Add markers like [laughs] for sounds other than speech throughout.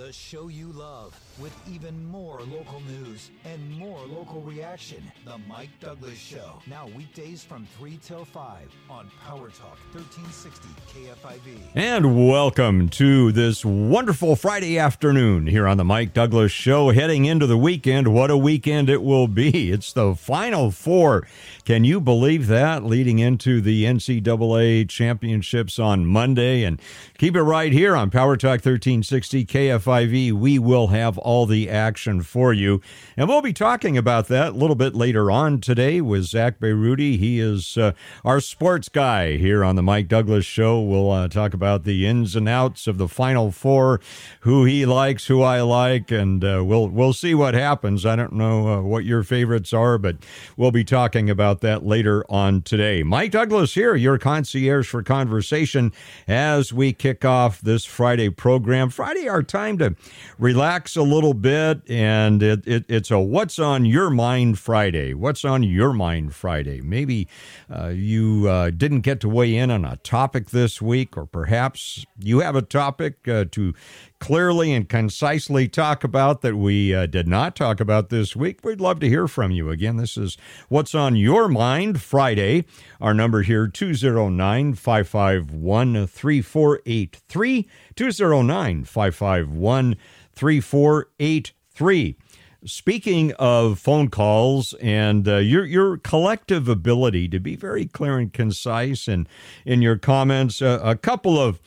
The show you love with even more local news and more local reaction. The Mike Douglass Show. Now weekdays from 3 till 5 on Power Talk 1360 KFIV. And welcome to this wonderful Friday afternoon here on the Mike Douglass Show. Heading into the weekend. What a weekend it will be. It's the final four. Can you believe that? Leading into the NCAA championships on Monday. And keep it right here on Power Talk 1360 KFIV. We will have all the action for you. And we'll be talking about that a little bit later on today with Zach Beyruti. He is uh, our sports guy here on the Mike Douglass Show. We'll uh, talk about the ins and outs of the Final Four, who he likes, who I like, and uh, we'll we'll see what happens. I don't know uh, what your favorites are, but we'll be talking about that later on today. Mike Douglass here, your concierge for conversation, as we kick off this Friday program. Friday, our time to relax a little bit, and it, it, it's a What's on Your Mind Friday. What's on Your Mind Friday? Maybe uh, you uh, didn't get to weigh in on a topic this week, or perhaps you have a topic uh, to clearly and concisely talk about that we uh, did not talk about this week, we'd love to hear from you. Again, this is What's on Your Mind Friday. Our number here, 209 551 3483. 209 551 3483. Speaking of phone calls and uh, your your collective ability to be very clear and concise and in your comments, uh, a couple of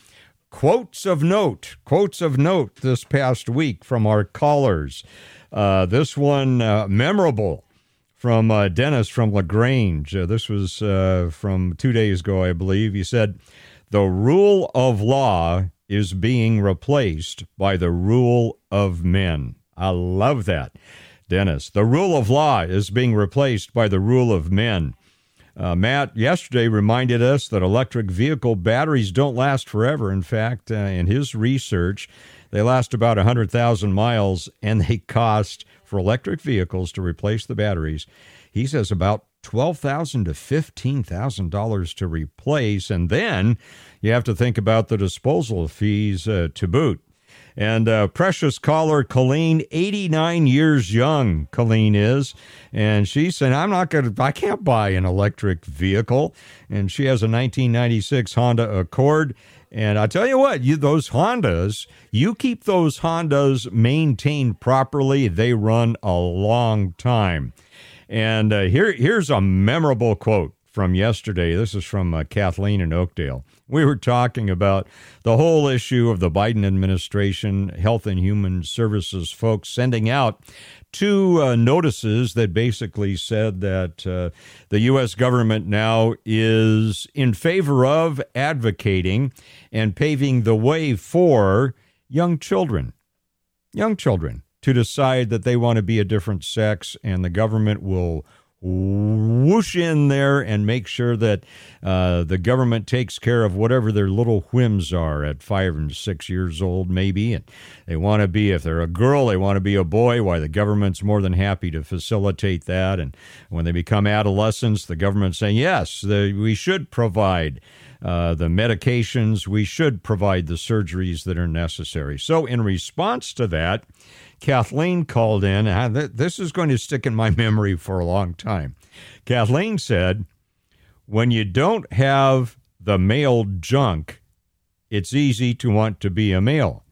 quotes of note, quotes of note this past week from our callers. Uh, this one uh, memorable from uh, Dennis from LaGrange. Uh, this was uh, from two days ago, I believe. He said, The rule of law is being replaced by the rule of men. I love that, Dennis. The rule of law is being replaced by the rule of men. Uh, Matt yesterday reminded us that electric vehicle batteries don't last forever. In fact, uh, in his research, they last about 100,000 miles and they cost for electric vehicles to replace the batteries. He says about 12,000 to $15,000 to replace. And then you have to think about the disposal fees uh, to boot. And uh, precious caller Colleen, 89 years young, Colleen is. And she said, I'm not going to, I can't buy an electric vehicle. And she has a 1996 Honda Accord. And I tell you what, you those Hondas, you keep those Hondas maintained properly, they run a long time. And uh, here, here's a memorable quote from yesterday. This is from uh, Kathleen in Oakdale. We were talking about the whole issue of the Biden administration, Health and Human Services folks sending out two uh, notices that basically said that uh, the U.S. government now is in favor of advocating and paving the way for young children. Young children to decide that they want to be a different sex, and the government will whoosh in there and make sure that uh, the government takes care of whatever their little whims are at five and six years old, maybe. And they want to be, if they're a girl, they want to be a boy. Why the government's more than happy to facilitate that. And when they become adolescents, the government's saying, yes, the, we should provide. Uh, the medications, we should provide the surgeries that are necessary. So, in response to that, Kathleen called in. And this is going to stick in my [laughs] memory for a long time. Kathleen said, When you don't have the male junk, it's easy to want to be a male.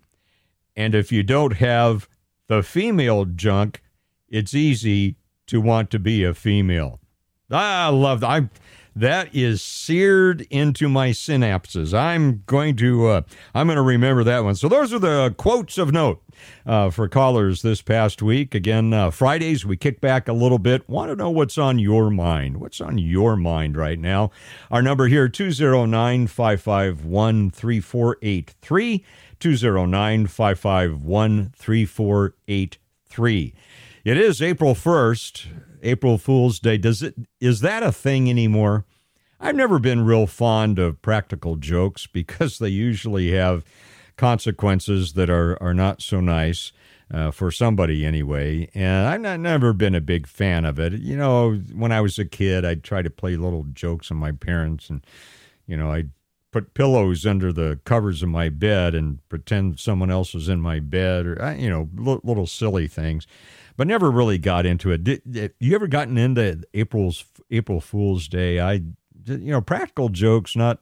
And if you don't have the female junk, it's easy to want to be a female. I love that. I that is seared into my synapses. I'm going to uh, I'm going to remember that one. So those are the quotes of note uh, for callers this past week. Again, uh, Fridays we kick back a little bit. Want to know what's on your mind? What's on your mind right now? Our number here 209 551 3483 209 551 3483. It is April 1st. April Fool's Day. Does it is that a thing anymore? I've never been real fond of practical jokes [laughs] because they usually have consequences that are are not so nice. Uh, for somebody anyway. And I've not, never been a big fan of it. You know, when I was a kid, I'd try to play little jokes on my parents, and you know, I'd put pillows under the covers of my bed and pretend someone else was in my bed, or you know, little silly things, but never really got into it. Did, did you ever gotten into April's April Fool's Day? I, you know, practical jokes not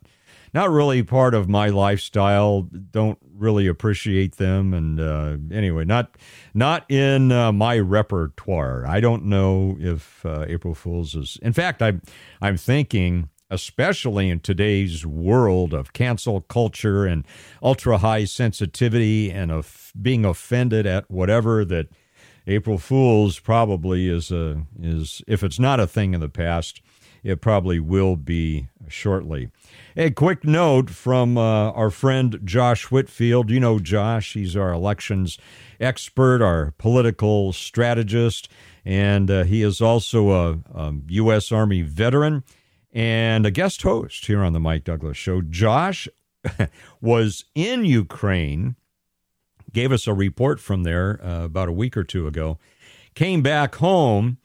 not really part of my lifestyle. Don't really appreciate them, and uh, anyway, not not in uh, my repertoire. I don't know if uh, April Fools is. In fact, I'm I'm thinking especially in today's world of cancel culture and ultra high sensitivity and of being offended at whatever that April Fools probably is a is if it's not a thing in the past, it probably will be shortly. A quick note from uh, our friend Josh Whitfield. You know Josh, he's our elections expert, our political strategist, and uh, he is also a, a U.S. Army veteran and a guest host here on the Mike Douglass Show. Josh [laughs] was in Ukraine, gave us a report from there uh, about a week or two ago, came back home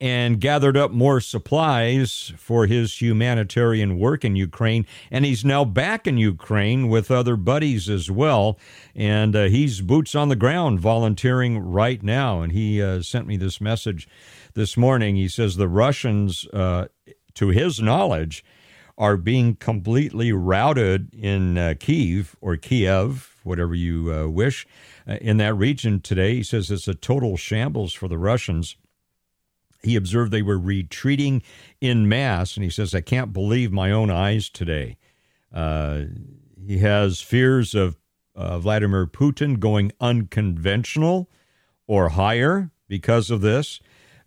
and gathered up more supplies for his humanitarian work in Ukraine. And he's now back in Ukraine with other buddies as well. And uh, he's boots on the ground volunteering right now. And he uh, sent me this message this morning. He says the Russians uh, to his knowledge, are being completely routed in uh, Kiev or Kiev, whatever you uh, wish, uh, in that region today. He says it's a total shambles for the Russians. He observed they were retreating in mass, and he says, I can't believe my own eyes today. Uh, he has fears of uh, Vladimir Putin going unconventional or higher because of this.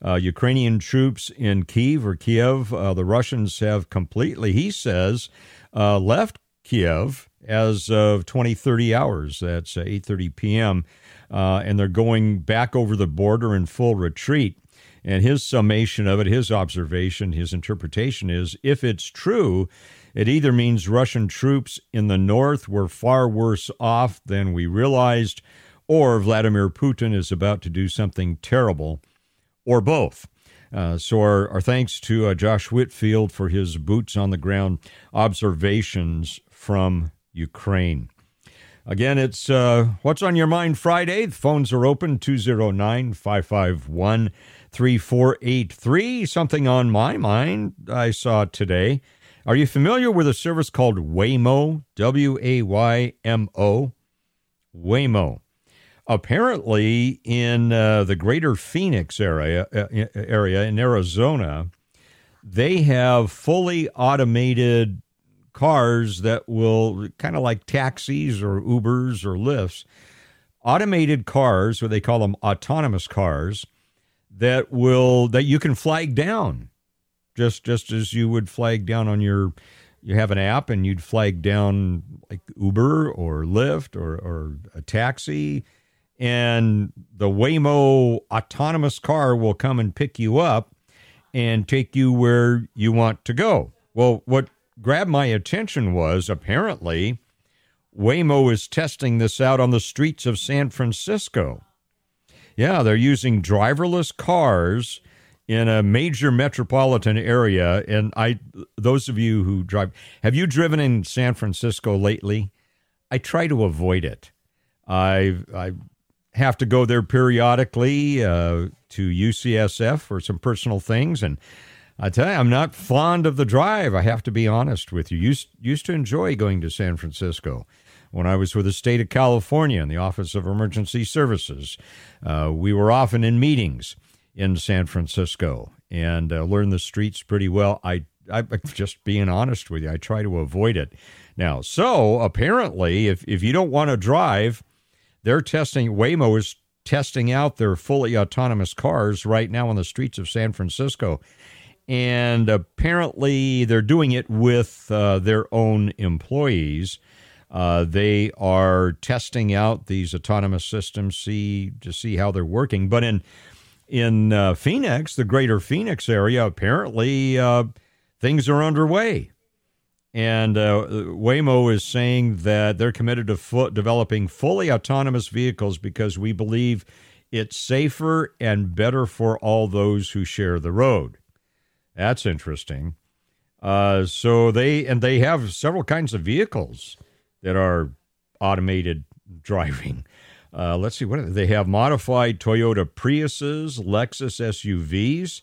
Uh, Ukrainian troops in Kiev or Kiev, uh, the Russians have completely, he says, uh, left Kiev as of 20, 30 hours. That's 8.30 p.m. Uh, and they're going back over the border in full retreat. And his summation of it, his observation, his interpretation is if it's true, it either means Russian troops in the north were far worse off than we realized, or Vladimir Putin is about to do something terrible or both. Uh, so, our, our, thanks to uh, Josh Whitfield for his boots on the ground observations from Ukraine. Again, it's uh, What's on Your Mind Friday. The phones are open 209 551 3483. Something on my mind I saw today. Are you familiar with a service called Waymo? W A Y M O? Waymo apparently in uh, the greater Phoenix area uh, area in Arizona, they have fully automated cars that will kind of like taxis or Ubers or Lyfts, automated cars, what they call them autonomous cars, that will that you can flag down, just just as you would flag down on your. You have an app and you'd flag down like Uber or Lyft or, or a taxi and the Waymo autonomous car will come and pick you up and take you where you want to go. Well, what grabbed my attention was apparently Waymo is testing this out on the streets of San Francisco. Yeah, they're using driverless cars in a major metropolitan area and I those of you who drive have you driven in San Francisco lately? I try to avoid it. I've I've have to go there periodically uh, to UCSF for some personal things. And I tell you, I'm not fond of the drive. I have to be honest with you. Used, used to enjoy going to San Francisco. When I was with the state of California in the Office of Emergency Services, uh, we were often in meetings in San Francisco and uh, learned the streets pretty well. I, I, [laughs] just being honest with you, I try to avoid it now. So apparently, if if you don't want to drive, they're testing, Waymo is testing out their fully autonomous cars right now on the streets of San Francisco. And apparently, they're doing it with uh, their own employees. Uh, they are testing out these autonomous systems see to see how they're working. But in in uh, Phoenix, the greater Phoenix area, apparently uh, things are underway. And uh, Waymo is saying that they're committed to fo- developing fully autonomous vehicles because we believe it's safer and better for all those who share the road. That's interesting. Uh, so they and they have several kinds of vehicles that are automated [laughs] driving. Uh, let's see what they have: modified Toyota Priuses, Lexus SUVs,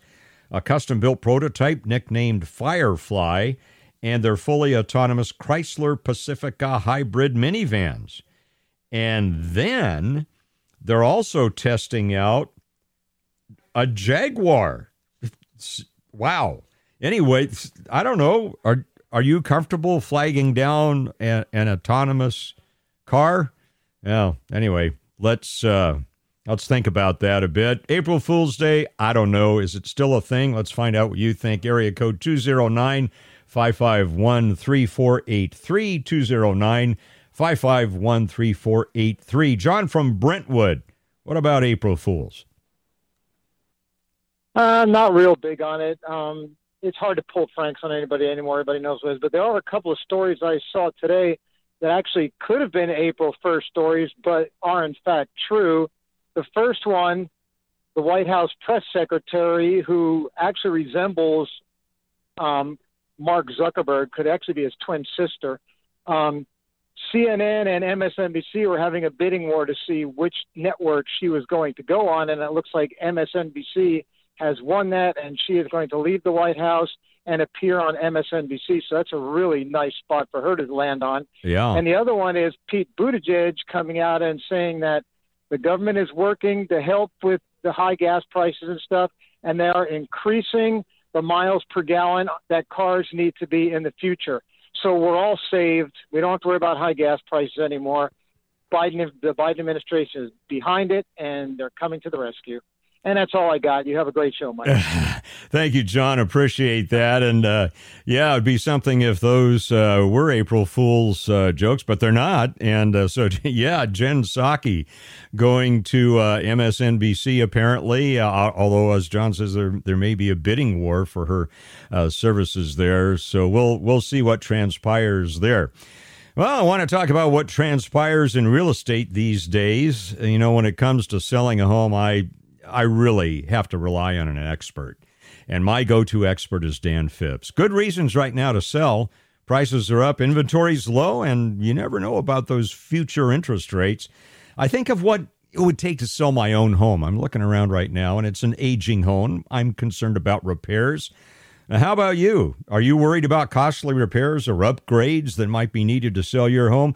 a custom-built prototype nicknamed Firefly, and their fully autonomous Chrysler Pacifica hybrid minivans. And then they're also testing out a Jaguar. [laughs] Wow. Anyway, I don't know. Are are you comfortable flagging down an, an autonomous car? Yeah. Anyway, let's uh, let's think about that a bit. April Fool's Day. I don't know. Is it still a thing? Let's find out what you think. Area code two zero nine five five one three four eight three two zero nine five five one three four eight three. John from Brentwood. What about April Fools? Uh, not real big on it. Um, it's hard to pull Franks on anybody anymore. Everybody knows what it is. But there are a couple of stories I saw today that actually could have been April 1st stories, but are in fact true. The first one, the White House press secretary, who actually resembles um, Mark Zuckerberg, could actually be his twin sister. Um, CNN and MSNBC were having a bidding war to see which network she was going to go on, and it looks like MSNBC has won that, and she is going to leave the White House and appear on MSNBC. So that's a really nice spot for her to land on. Yeah. And the other one is Pete Buttigieg coming out and saying that the government is working to help with the high gas prices and stuff, and they are increasing the miles per gallon that cars need to be in the future. So we're all saved. We don't have to worry about high gas prices anymore. Biden, the Biden administration is behind it, and they're coming to the rescue. And that's all I got. You have a great show, Mike. [laughs] Thank you, John. Appreciate that. And uh, yeah, it'd be something if those uh, were April Fool's uh, jokes, but they're not. And uh, [laughs] so, yeah, Jen Psaki going to uh, MSNBC apparently. Uh, although, as John says, there there may be a bidding war for her services there. So we'll we'll see what transpires there. Well, I want to talk about what transpires in real estate these days. You know, when it comes to selling a home, I I really have to rely on an expert. And my go to expert is Dan Phipps. Good reasons right now to sell. Prices are up, inventory's low, and you never know about those future interest rates. I think of what it would take to sell my own home. I'm looking around right now, and it's an aging home. I'm concerned about repairs. Now, how about you? Are you worried about costly repairs or upgrades that might be needed to sell your home?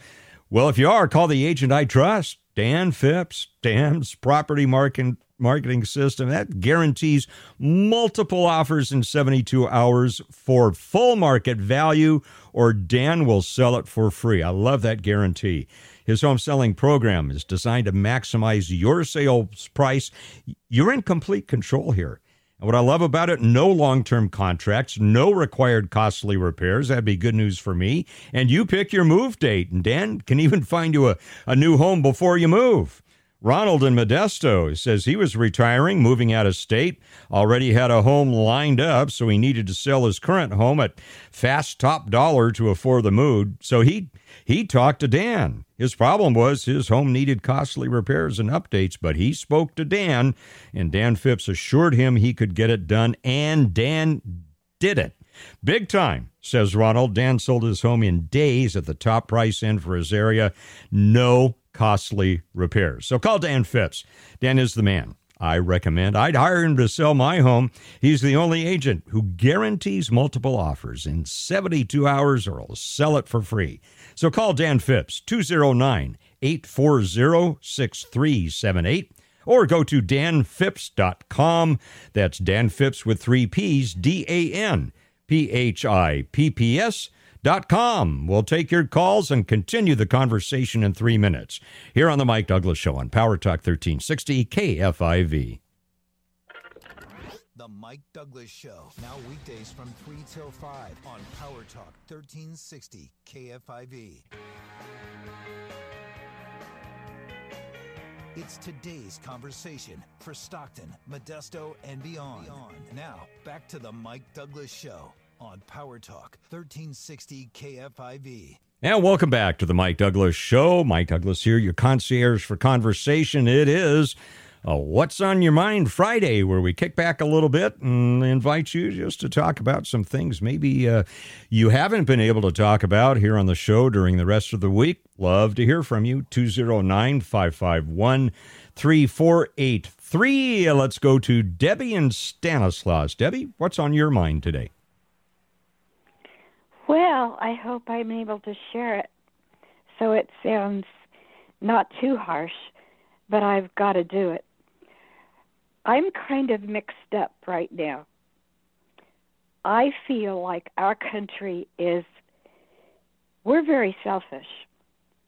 Well, if you are, call the agent I trust, Dan Phipps, Dan's Property Market marketing system that guarantees multiple offers in 72 hours for full market value, or Dan will sell it for free. I love that guarantee. His home selling program is designed to maximize your sales price. You're in complete control here. And what I love about it, no long term contracts, no required costly repairs. That'd be good news for me. And you pick your move date, and Dan can even find you a, a new home before you move. Ronald in Modesto says he was retiring, moving out of state, already had a home lined up, so he needed to sell his current home at fast top dollar to afford the move. So he he talked to Dan. His problem was his home needed costly repairs and updates, but he spoke to Dan, and Dan Phipps assured him he could get it done, and Dan did it. Big time, says Ronald. Dan sold his home in days at the top price end for his area. No costly repairs. So call Dan Phipps. Dan is the man. I recommend. I'd hire him to sell my home. He's the only agent who guarantees multiple offers in 72 hours or he'll sell it for free. So call Dan Phipps, 209 840 6378, or go to danphipps.com. That's Dan Phipps with three P's, D A N P H I P P S. We'll take your calls and continue the conversation in three minutes here on the Mike Douglass Show on Power Talk 1360 KFIV. The Mike Douglass Show, now weekdays from 3 till 5 on Power Talk 1360 KFIV. It's today's conversation for Stockton, Modesto, and beyond. beyond. Now, back to the Mike Douglass Show on Power Talk 1360 KFIV. And welcome back to the Mike Douglass Show. Mike Douglass here, your concierge for conversation. It is a What's on Your Mind Friday, where we kick back a little bit and invite you just to talk about some things maybe uh, you haven't been able to talk about here on the show during the rest of the week. Love to hear from you. 209 551 3483. Let's go to Debbie and Stanislaus. Debbie, what's on your mind today? Well, I hope I'm able to share it so it sounds not too harsh, but I've got to do it. I'm kind of mixed up right now. I feel like our country is, we're very selfish.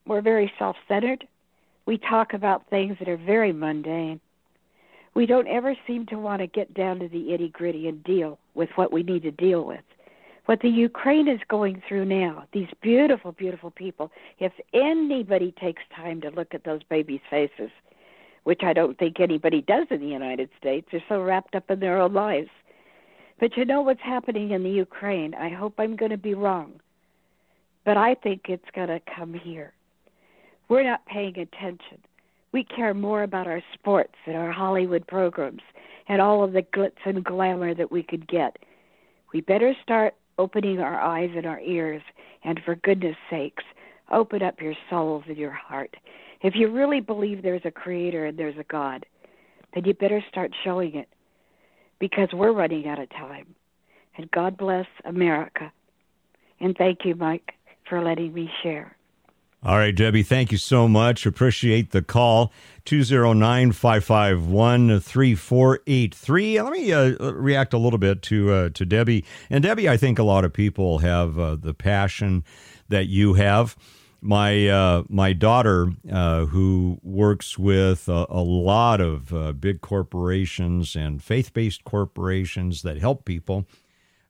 We're very self centered. We talk about things that are very mundane. We don't ever seem to want to get down to the itty gritty and deal with what we need to deal with what the Ukraine is going through now, these beautiful, beautiful people, if anybody takes time to look at those babies' faces, which I don't think anybody does in the United States, they're so wrapped up in their own lives. But you know what's happening in the Ukraine? I hope I'm going to be wrong, but I think it's going to come here. We're not paying attention. We care more about our sports and our Hollywood programs and all of the glitz and glamour that we could get. We better start opening our eyes and our ears, and for goodness sakes, open up your souls and your heart. If you really believe there's a creator and there's a God, then you better start showing it because we're running out of time. And God bless America. And thank you, Mike, for letting me share. All right, Debbie, thank you so much. Appreciate the call. 209 551 3483. Let me uh, react a little bit to, uh, to Debbie. And Debbie, I think a lot of people have uh, the passion that you have. My uh, my daughter, uh, who works with a, a lot of uh, big corporations and faith based corporations that help people,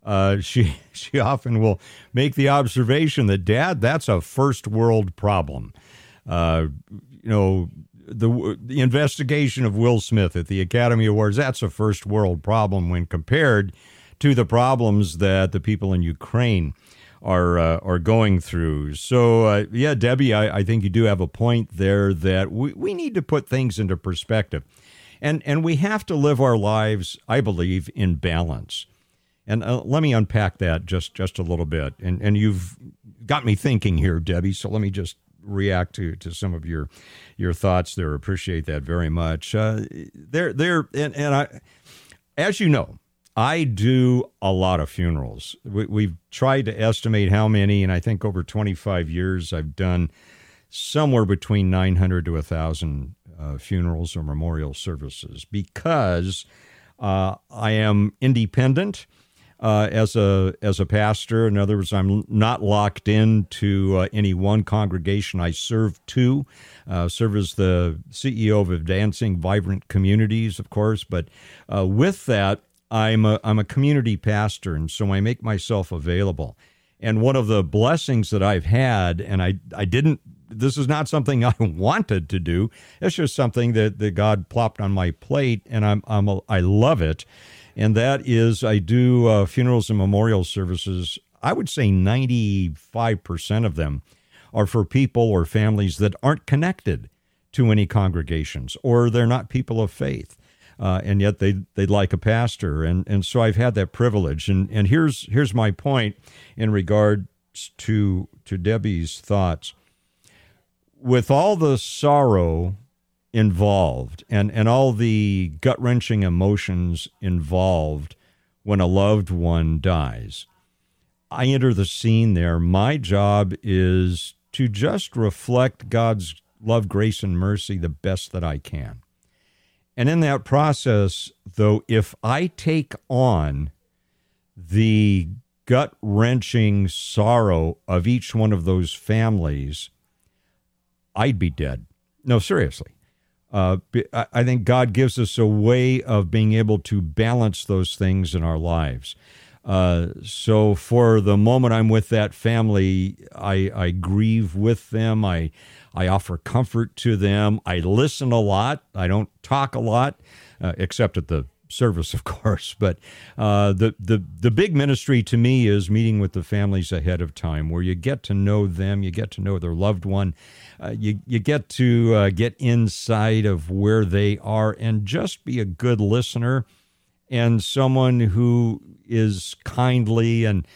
uh, [laughs] she she often will make the observation that Dad, that's a first world problem. Uh, you know, the the investigation of Will Smith at the Academy Awards, that's a first world problem when compared to the problems that the people in Ukraine are uh, are going through. So uh, yeah, Debbie, I, I think you do have a point there that we, we need to put things into perspective. And and we have to live our lives, I believe, in balance. And uh, let me unpack that just just a little bit. And and you've got me thinking here, Debbie. So let me just react to to some of your your thoughts there. Appreciate that very much. Uh, there there and and I, as you know, I do a lot of funerals. We, have tried to estimate how many, and I think over 25 years, I've done somewhere between 900 to 1,000 uh, funerals or memorial services because uh, I am independent uh, as a as a pastor. In other words, I'm not locked into uh, any one congregation. I serve two. Uh, serve as the CEO of Advancing Vibrant Communities, of course. But uh, with that, I'm a I'm a community pastor, and so I make myself available. And one of the blessings that I've had, and I I didn't. This is not something [laughs] I wanted to do. It's just something that, that God plopped on my plate, and I'm, I'm a, I love it and that is I do uh, funerals and memorial services. I would say 95% of them are for people or families that aren't connected to any congregations or they're not people of faith. Uh, and yet they they'd like a pastor, and and so I've had that privilege. And and here's here's my point in regard to to Debbie's thoughts. With all the sorrow involved and, and all the gut wrenching emotions involved when a loved one dies. I enter the scene there. My job is to just reflect God's love, grace, and mercy the best that I can. And in that process, though, if I take on the gut wrenching sorrow of each one of those families, I'd be dead. No, seriously. Uh, I think God gives us a way of being able to balance those things in our lives. Uh, so for the moment I'm with that family, I, I grieve with them. I I offer comfort to them. I listen a lot. I don't talk a lot, uh, except at the service, of course. But uh, the the the big ministry to me is meeting with the families ahead of time, where you get to know them, you get to know their loved one, uh, you you get to uh, get inside of where they are, and just be a good listener and someone who is kindly and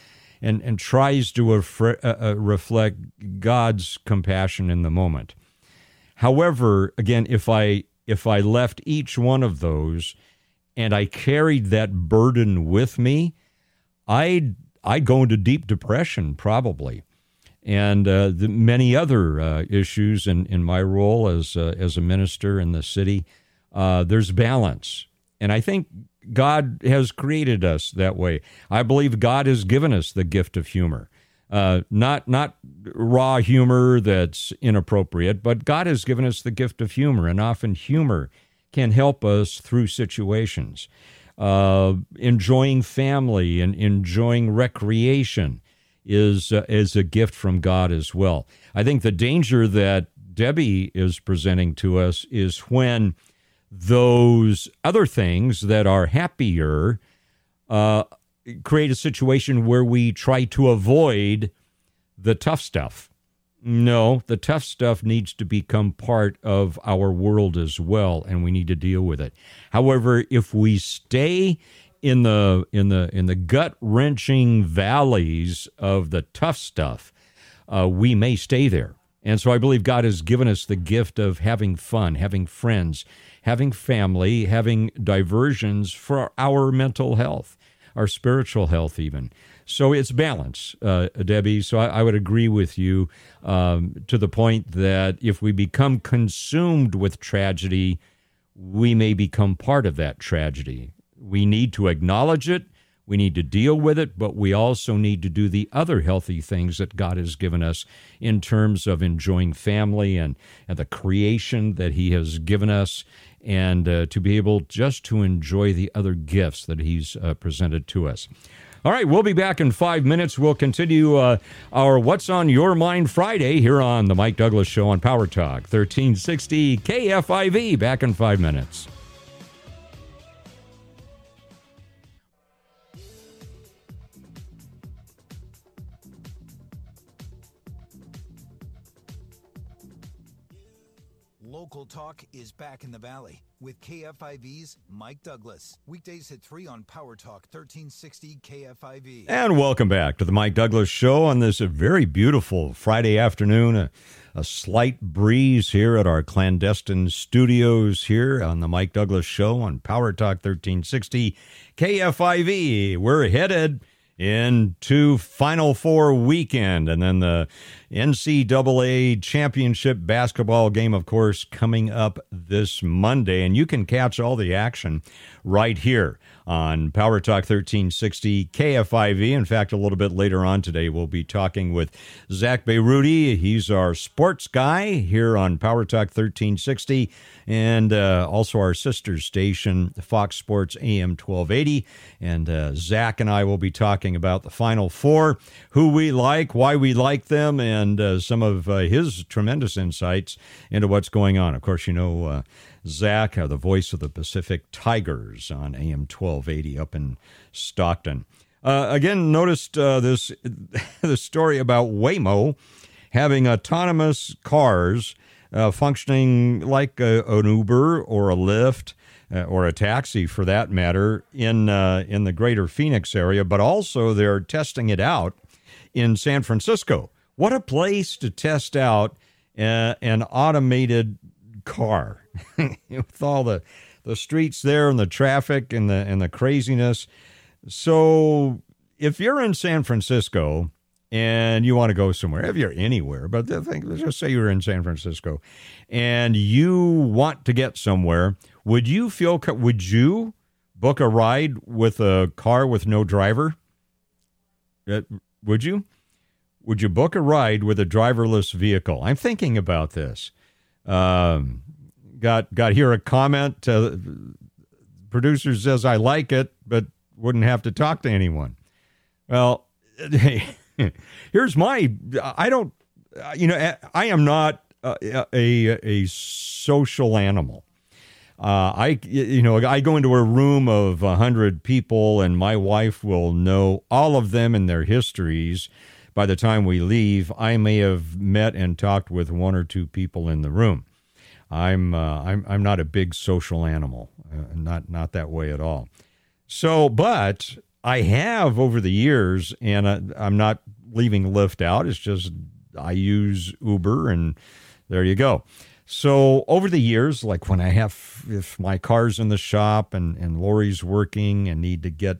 and and tries to uh, uh, reflect God's compassion in the moment. However, again, if I if I left each one of those and I carried that burden with me, I'd I'd go into deep depression probably, and uh, the many other uh, issues in, in my role as uh, as a minister in the city. Uh, there's balance, and I think God has created us that way. I believe God has given us the gift of humor. Uh, not not raw humor that's inappropriate, but God has given us the gift of humor, and often humor can help us through situations. Uh, enjoying family and enjoying recreation is uh, is a gift from God as well. I think the danger that Debbie is presenting to us is when those other things that are happier uh, create a situation where we try to avoid the tough stuff. No, the tough stuff needs to become part of our world as well, and we need to deal with it. However, if we stay in the in the in the gut wrenching valleys of the tough stuff, uh, we may stay there. And so I believe God has given us the gift of having fun, having friends, having family, having diversions for our mental health, our spiritual health, even. So it's balance, uh, Debbie. So I, I, would agree with you um, to the point that if we become consumed with tragedy, we may become part of that tragedy. We need to acknowledge it. We need to deal with it, but we also need to do the other healthy things that God has given us in terms of enjoying family and, and the creation that He has given us, and uh, to be able just to enjoy the other gifts that He's uh, presented to us. All right, we'll be back in five minutes. We'll continue uh, our What's on Your Mind Friday here on The Mike Douglass Show on Power Talk, 1360 KFIV. Back in five minutes. Talk is back in the Valley with KFIV's Mike Douglass. Weekdays at 3 on Power Talk 1360 KFIV. And welcome back to the Mike Douglass Show on this very beautiful Friday afternoon. A, a slight breeze here at our clandestine studios here on the Mike Douglass Show on Power Talk 1360 KFIV. We're headed into Final Four weekend. And then the NCAA championship basketball game, of course, coming up this Monday. And you can catch all the action right here on Power Talk 1360 KFIV. In fact, a little bit later on today, we'll be talking with Zach Beyruti. He's our sports guy here on Power Talk 1360 and uh, also our sister station, Fox Sports AM 1280. And uh, Zach and I will be talking about the Final Four, who we like, why we like them, and uh, some of uh, his tremendous insights into what's going on. Of course, you know, uh, Zach, uh, the voice of the Pacific Tigers on AM 1280 up in Stockton. Uh, again, noticed uh, this [laughs] the story about Waymo having autonomous cars uh, functioning like a, an Uber or a Lyft uh, or a taxi, for that matter, in uh, in the greater Phoenix area. But also, they're testing it out in San Francisco. What a place to test out an automated car [laughs] with all the the streets there and the traffic and the and the craziness. So if you're in San Francisco and you want to go somewhere, if you're anywhere, but the thing, let's just say you're in San Francisco and you want to get somewhere, would you feel would you book a ride with a car with no driver? Uh, would you? Would you book a ride with a driverless vehicle? I'm thinking about this. Um, got got here a comment. Uh, producer says I like it, but wouldn't have to talk to anyone. Well, [laughs] here's my. I don't. You know, I am not a a, a social animal. Uh, I, you know, I go into a room of a hundred people, and my wife will know all of them and their histories. By the time we leave, I may have met and talked with one or two people in the room. I'm, uh, I'm, I'm not a big social animal, uh, not, not that way at all. So, but I have over the years, and I, I'm not leaving Lyft out. It's just I use Uber, and there you go. So over the years, like when I have, if my car's in the shop and, and Lori's working and need to get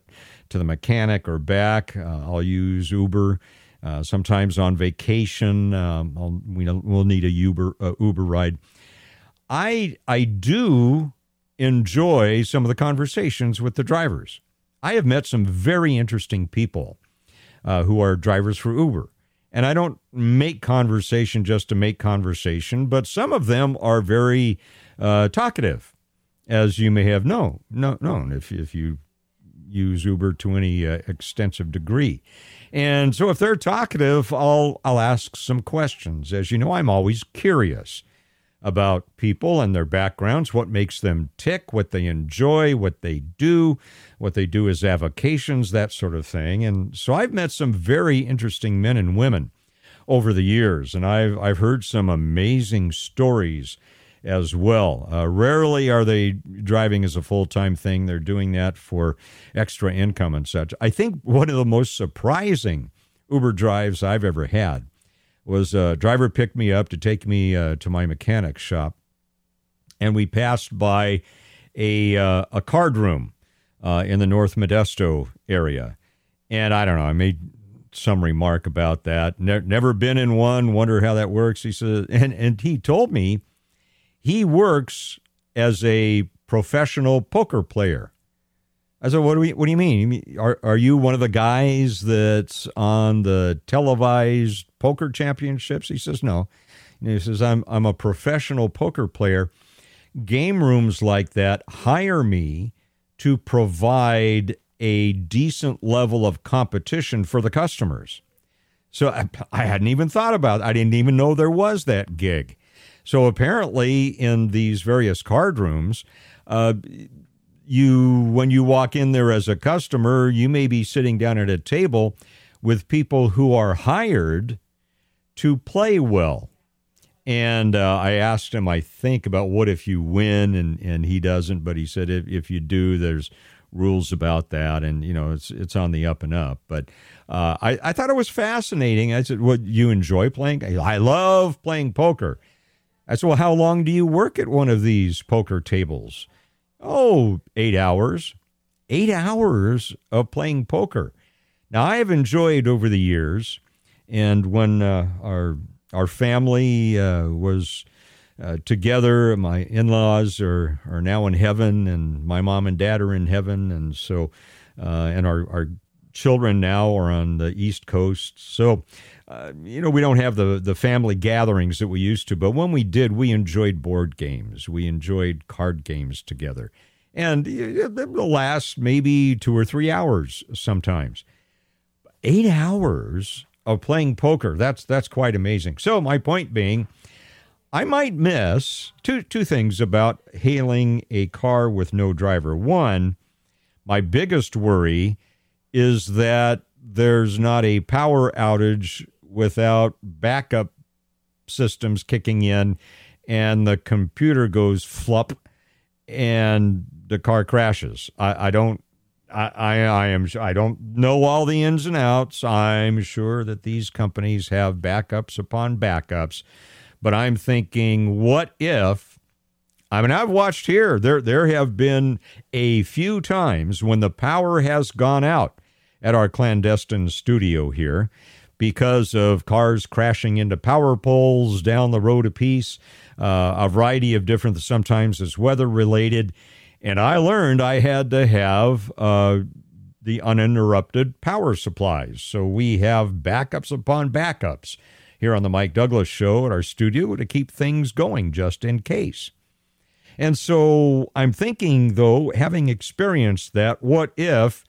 to the mechanic or back, uh, I'll use Uber. Uh, sometimes on vacation, um, we, will need a Uber uh, Uber ride. I I do enjoy some of the conversations with the drivers. I have met some very interesting people uh, who are drivers for Uber. And I don't make conversation just to make conversation, but some of them are very uh, talkative, as you may have known, known if, if you use Uber to any uh, extensive degree. And so if they're talkative, I'll, I'll ask some questions. As you know, I'm always curious about people and their backgrounds, what makes them tick, what they enjoy, what they do, what they do as avocations, that sort of thing. And so I've met some very interesting men and women over the years, and I've I've heard some amazing stories as well. Uh, rarely are they driving as a full time thing; they're doing that for extra income and such. I think one of the most surprising Uber drives I've ever had was a driver picked me up to take me uh, to my mechanic shop, and we passed by a uh, a card room uh, in the North Modesto area, and I don't know, I made some remark about that. Ne- never been in one. Wonder how that works. He said, and and he told me he works as a professional poker player. I said, "What do we? What do you mean? Are are you one of the guys that's on the televised poker championships?" He says, "No." And he says, "I'm I'm a professional poker player. Game rooms like that hire me to provide a decent level of competition for the customers." So I, I hadn't even thought about. It. I didn't even know there was that gig. So apparently, in these various card rooms. Uh, you when you walk in there as a customer, you may be sitting down at a table with people who are hired to play well. And uh, I asked him, I think, about what if you win, and, and he doesn't. But he said if, if you do, there's rules about that, and you know it's it's on the up and up. But uh, I I thought it was fascinating. I said, "What you enjoy playing? I love playing poker." I said, "Well, how long do you work at one of these poker tables?" oh, eight hours, eight hours of playing poker. Now, I have enjoyed over the years, and when uh, our our family uh, was uh, together, my in laws are are now in heaven, and my mom and dad are in heaven, and so uh, and our our children now are on the East Coast. So, uh, you know, we don't have the, the family gatherings that we used to, but when we did, we enjoyed board games. We enjoyed card games together. And it will last maybe two or three hours sometimes. Eight hours of playing poker. That's that's quite amazing. So my point being, I might miss two two things about hailing a car with no driver. One, my biggest worry is that there's not a power outage without backup systems kicking in and the computer goes flop and the car crashes. I, I don't I, I, I am I don't know all the ins and outs. I'm sure that these companies have backups upon backups, but I'm thinking, what if I mean, I've watched here. There, there have been a few times when the power has gone out at our clandestine studio here because of cars crashing into power poles down the road a piece, uh, a variety of different, sometimes it's weather related. And I learned I had to have uh, the uninterrupted power supplies. So we have backups upon backups here on the Mike Douglass Show at our studio to keep things going just in case. And so I'm thinking, though, having experienced that, what if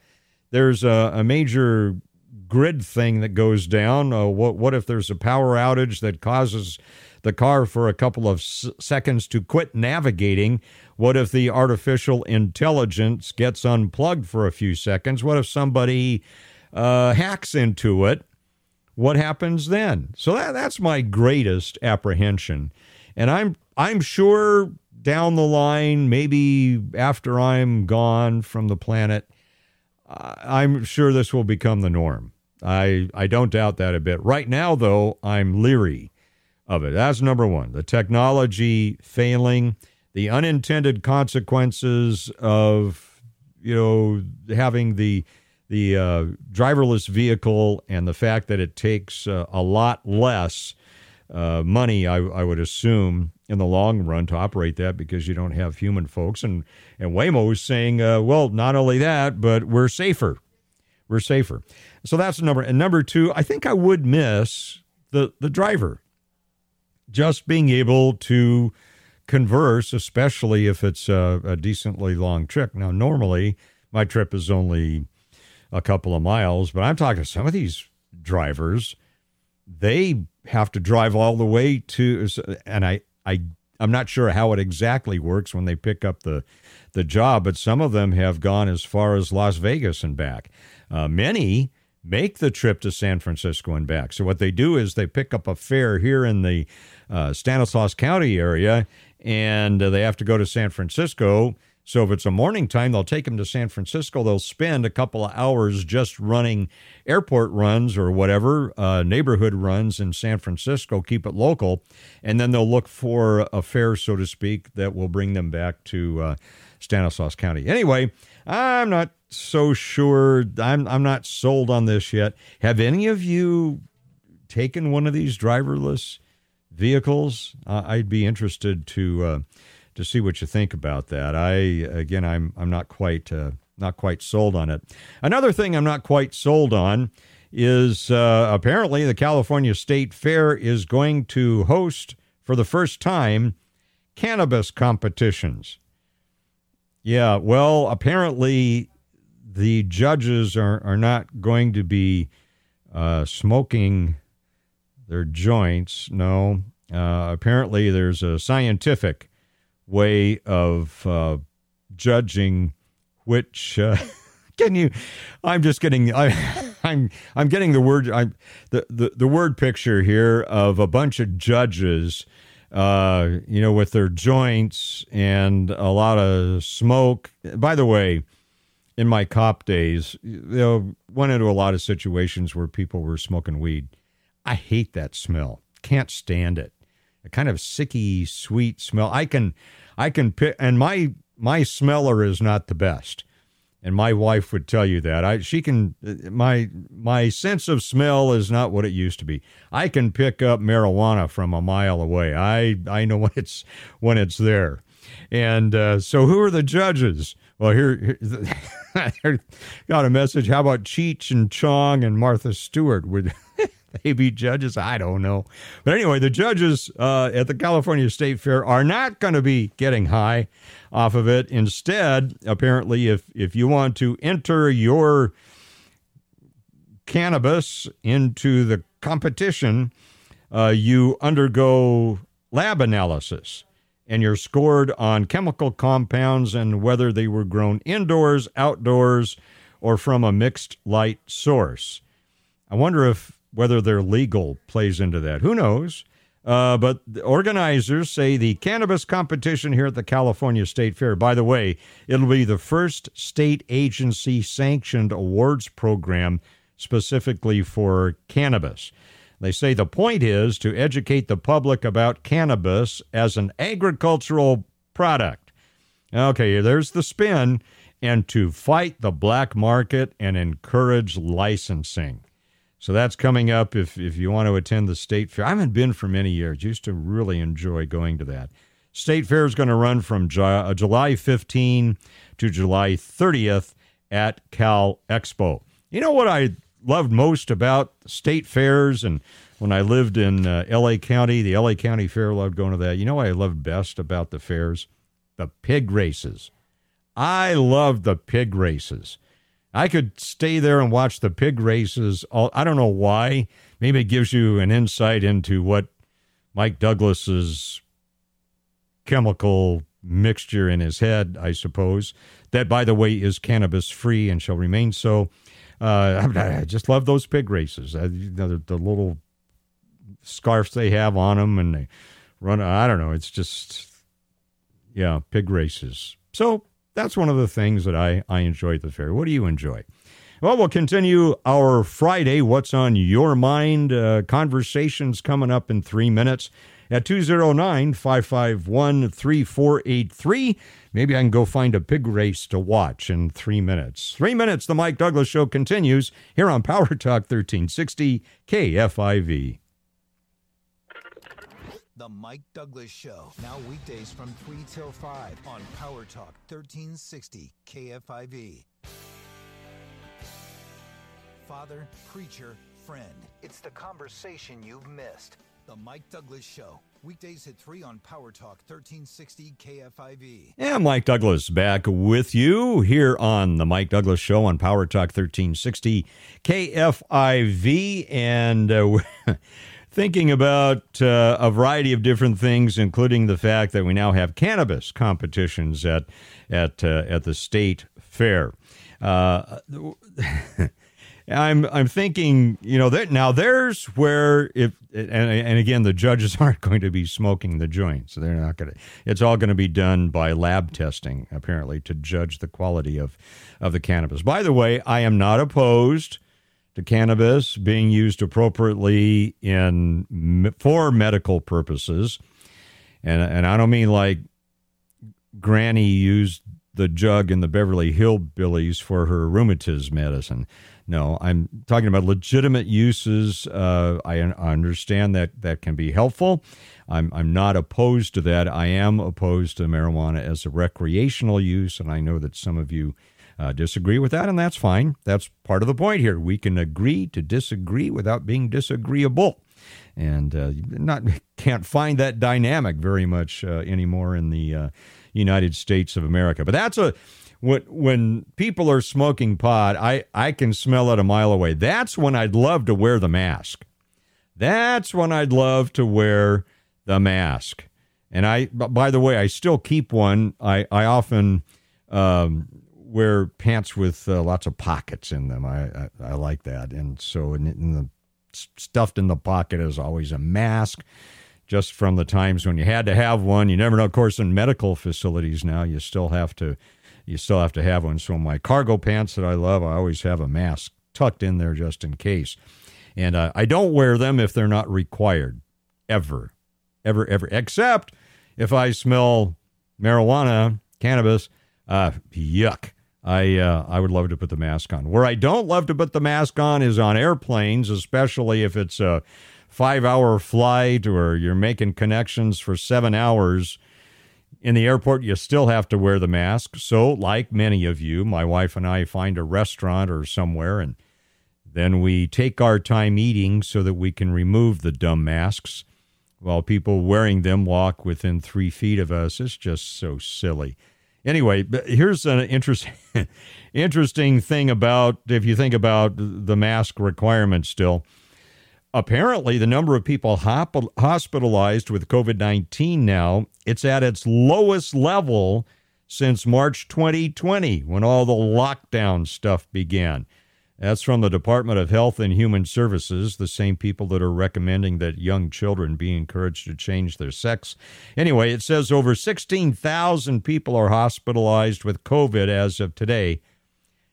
there's a, a major grid thing that goes down? Uh, what, what if there's a power outage that causes the car for a couple of s- seconds to quit navigating? What if the artificial intelligence gets unplugged for a few seconds? What if somebody uh, hacks into it? What happens then? So that, that's my greatest apprehension, and I'm I'm sure down the line, maybe after I'm gone from the planet, I'm sure this will become the norm. I I don't doubt that a bit. Right now, though, I'm leery of it. That's number one. The technology failing, the unintended consequences of you know having the the uh, driverless vehicle and the fact that it takes uh, a lot less uh, money, I, I, would assume, in the long run to operate that because you don't have human folks. And, and Waymo is saying, uh, well, not only that, but we're safer. We're safer. So that's number. And number two, I think I would miss the, the driver just being able to converse, especially if it's a, a decently long trip. Now, normally my trip is only a couple of miles, but I'm talking to some of these drivers, they have to drive all the way to, and I, I, I'm not sure how it exactly works when they pick up the, the job, but some of them have gone as far as Las Vegas and back. Uh, many make the trip to San Francisco and back. So what they do is they pick up a fare here in the uh, Stanislaus County area, and uh, they have to go to San Francisco so if it's a morning time, they'll take them to San Francisco. They'll spend a couple of hours just running airport runs or whatever, uh, neighborhood runs in San Francisco, keep it local, and then they'll look for a fare, so to speak, that will bring them back to uh, Stanislaus County. Anyway, I'm not so sure. I'm I'm not sold on this yet. Have any of you taken one of these driverless vehicles? Uh, I'd be interested to uh, to see what you think about that. I again, I'm I'm not quite uh, not quite sold on it. Another thing I'm not quite sold on is uh, apparently the California State Fair is going to host for the first time cannabis competitions. Yeah, well, apparently the judges are, are not going to be uh, smoking their joints. No. Uh, apparently, there's a scientific way of uh, judging which. Uh, [laughs] can you? I'm just getting. I, [laughs] I'm. I'm getting the word. I'm the, the the word picture here of a bunch of judges. Uh, you know, with their joints and a lot of smoke. By the way, in my cop days, you know, went into a lot of situations where people were smoking weed. I hate that smell. Can't stand it. A kind of sicky, sweet smell. I can I can pick, and my my smeller is not the best, and my wife would tell you that. I she can my my sense of smell is not what it used to be. I can pick up marijuana from a mile away. I I know [laughs] when it's when it's there, and uh, so who are the judges? Well, here, here [laughs] got a message. How about Cheech and Chong and Martha Stewart? Would [laughs] [laughs] they be judges? I don't know. But anyway, the judges uh, at the California State Fair are not going to be getting high off of it. Instead, apparently, if if you want to enter your cannabis into the competition, uh, you undergo lab analysis and you're scored on chemical compounds and whether they were grown indoors, outdoors, or from a mixed light source. I wonder if whether they're legal plays into that. Who knows? Uh, but organizers say the cannabis competition here at the California State Fair, by the way, it'll be the first state agency sanctioned awards program specifically for cannabis. They say the point is to educate the public about cannabis as an agricultural product. Okay, there's the spin, and to fight the black market and encourage licensing. So that's coming up if, if you want to attend the state fair. I haven't been for many years. Used to really enjoy going to that. State fair is going to run from uh, July 15 to July 30th at Cal Expo. You know what I loved most about state fairs and when I lived in uh, LA County, the LA County Fair, loved going to that. You know what I loved best about the fairs? The pig races. I loved the pig races. I could stay there and watch the pig races. All, I don't know why. Maybe it gives you an insight into what Mike Douglass's chemical mixture in his head, I suppose. That, by the way, is cannabis free and shall remain so. Uh, I just love those pig races. Uh, the, the, little scarfs they have on them and they run. I don't know. It's just, yeah, pig races. So that's one of the things that I, I enjoy at the fair. What do you enjoy? Well, we'll continue our Friday What's on Your Mind uh, conversations coming up in three minutes at 209 551 3483. Maybe I can go find a pig race to watch in three minutes. Three minutes, the Mike Douglass Show continues here on Power Talk 1360 KFIV. The Mike Douglass Show, now weekdays from 3 till 5 on Power Talk 1360 KFIV. Father, preacher, friend. It's the conversation you've missed. The Mike Douglass Show. Weekdays at 3 on Power Talk 1360 KFIV. And Mike Douglass back with you here on the Mike Douglass Show on Power Talk 1360 KFIV. And uh, [laughs] thinking about uh, a variety of different things, including the fact that we now have cannabis competitions at, at, uh, at the state fair. Uh, [laughs] I'm I'm thinking, you know, that now there's where if and, and again the judges [laughs] aren't going to be smoking the joints. They're not going to. It's all going to be done by lab testing apparently to judge the quality of of the cannabis. By the way, I am not opposed to cannabis being used appropriately in for medical purposes. And and I don't mean like Granny used the jug in the Beverly Hillbillies for her rheumatism medicine. No, I'm talking about legitimate uses. Uh, I, I understand that that can be helpful. I'm, I'm not opposed to that. I am opposed to marijuana as a recreational use, and I know that some of you uh, disagree with that, and that's fine. That's part of the point here. We can agree to disagree without being disagreeable, and uh, not [laughs] can't find that dynamic very much uh, anymore in the uh, United States of America. But that's a when when people are smoking pot, I I can smell it a mile away. That's when I'd love to wear the mask. That's when I'd love to wear the mask. And I, by the way, I still keep one. I I often um, wear pants with uh, lots of pockets in them. I, I, I like that. And so in, in the stuffed in the pocket is always a mask just from the times when you had to have one. You never know. Of course, in medical facilities now, you still have to you still have to have one. So my cargo pants that I love, I always have a mask tucked in there just in case. And uh, I don't wear them if they're not required, ever, ever, ever, except if I smell marijuana, cannabis. Uh, yuck. I uh, I would love to put the mask on. Where I don't love to put the mask on is on airplanes, especially if it's a five hour flight or you're making connections for seven hours in the airport, you still have to wear the mask. So, like many of you, my wife and I find a restaurant or somewhere, and then we take our time eating so that we can remove the dumb masks while people wearing them walk within three feet of us. It's just so silly. Anyway, here's an interesting, [laughs] interesting thing about if you think about the mask requirement still apparently the number of people hop- hospitalized with COVID-19 now it's at its lowest level since March 2020 when all the lockdown stuff began. That's from the Department of Health and Human Services, the same people that are recommending that young children be encouraged to change their sex. Anyway, it says over 16,000 people are hospitalized with COVID as of today.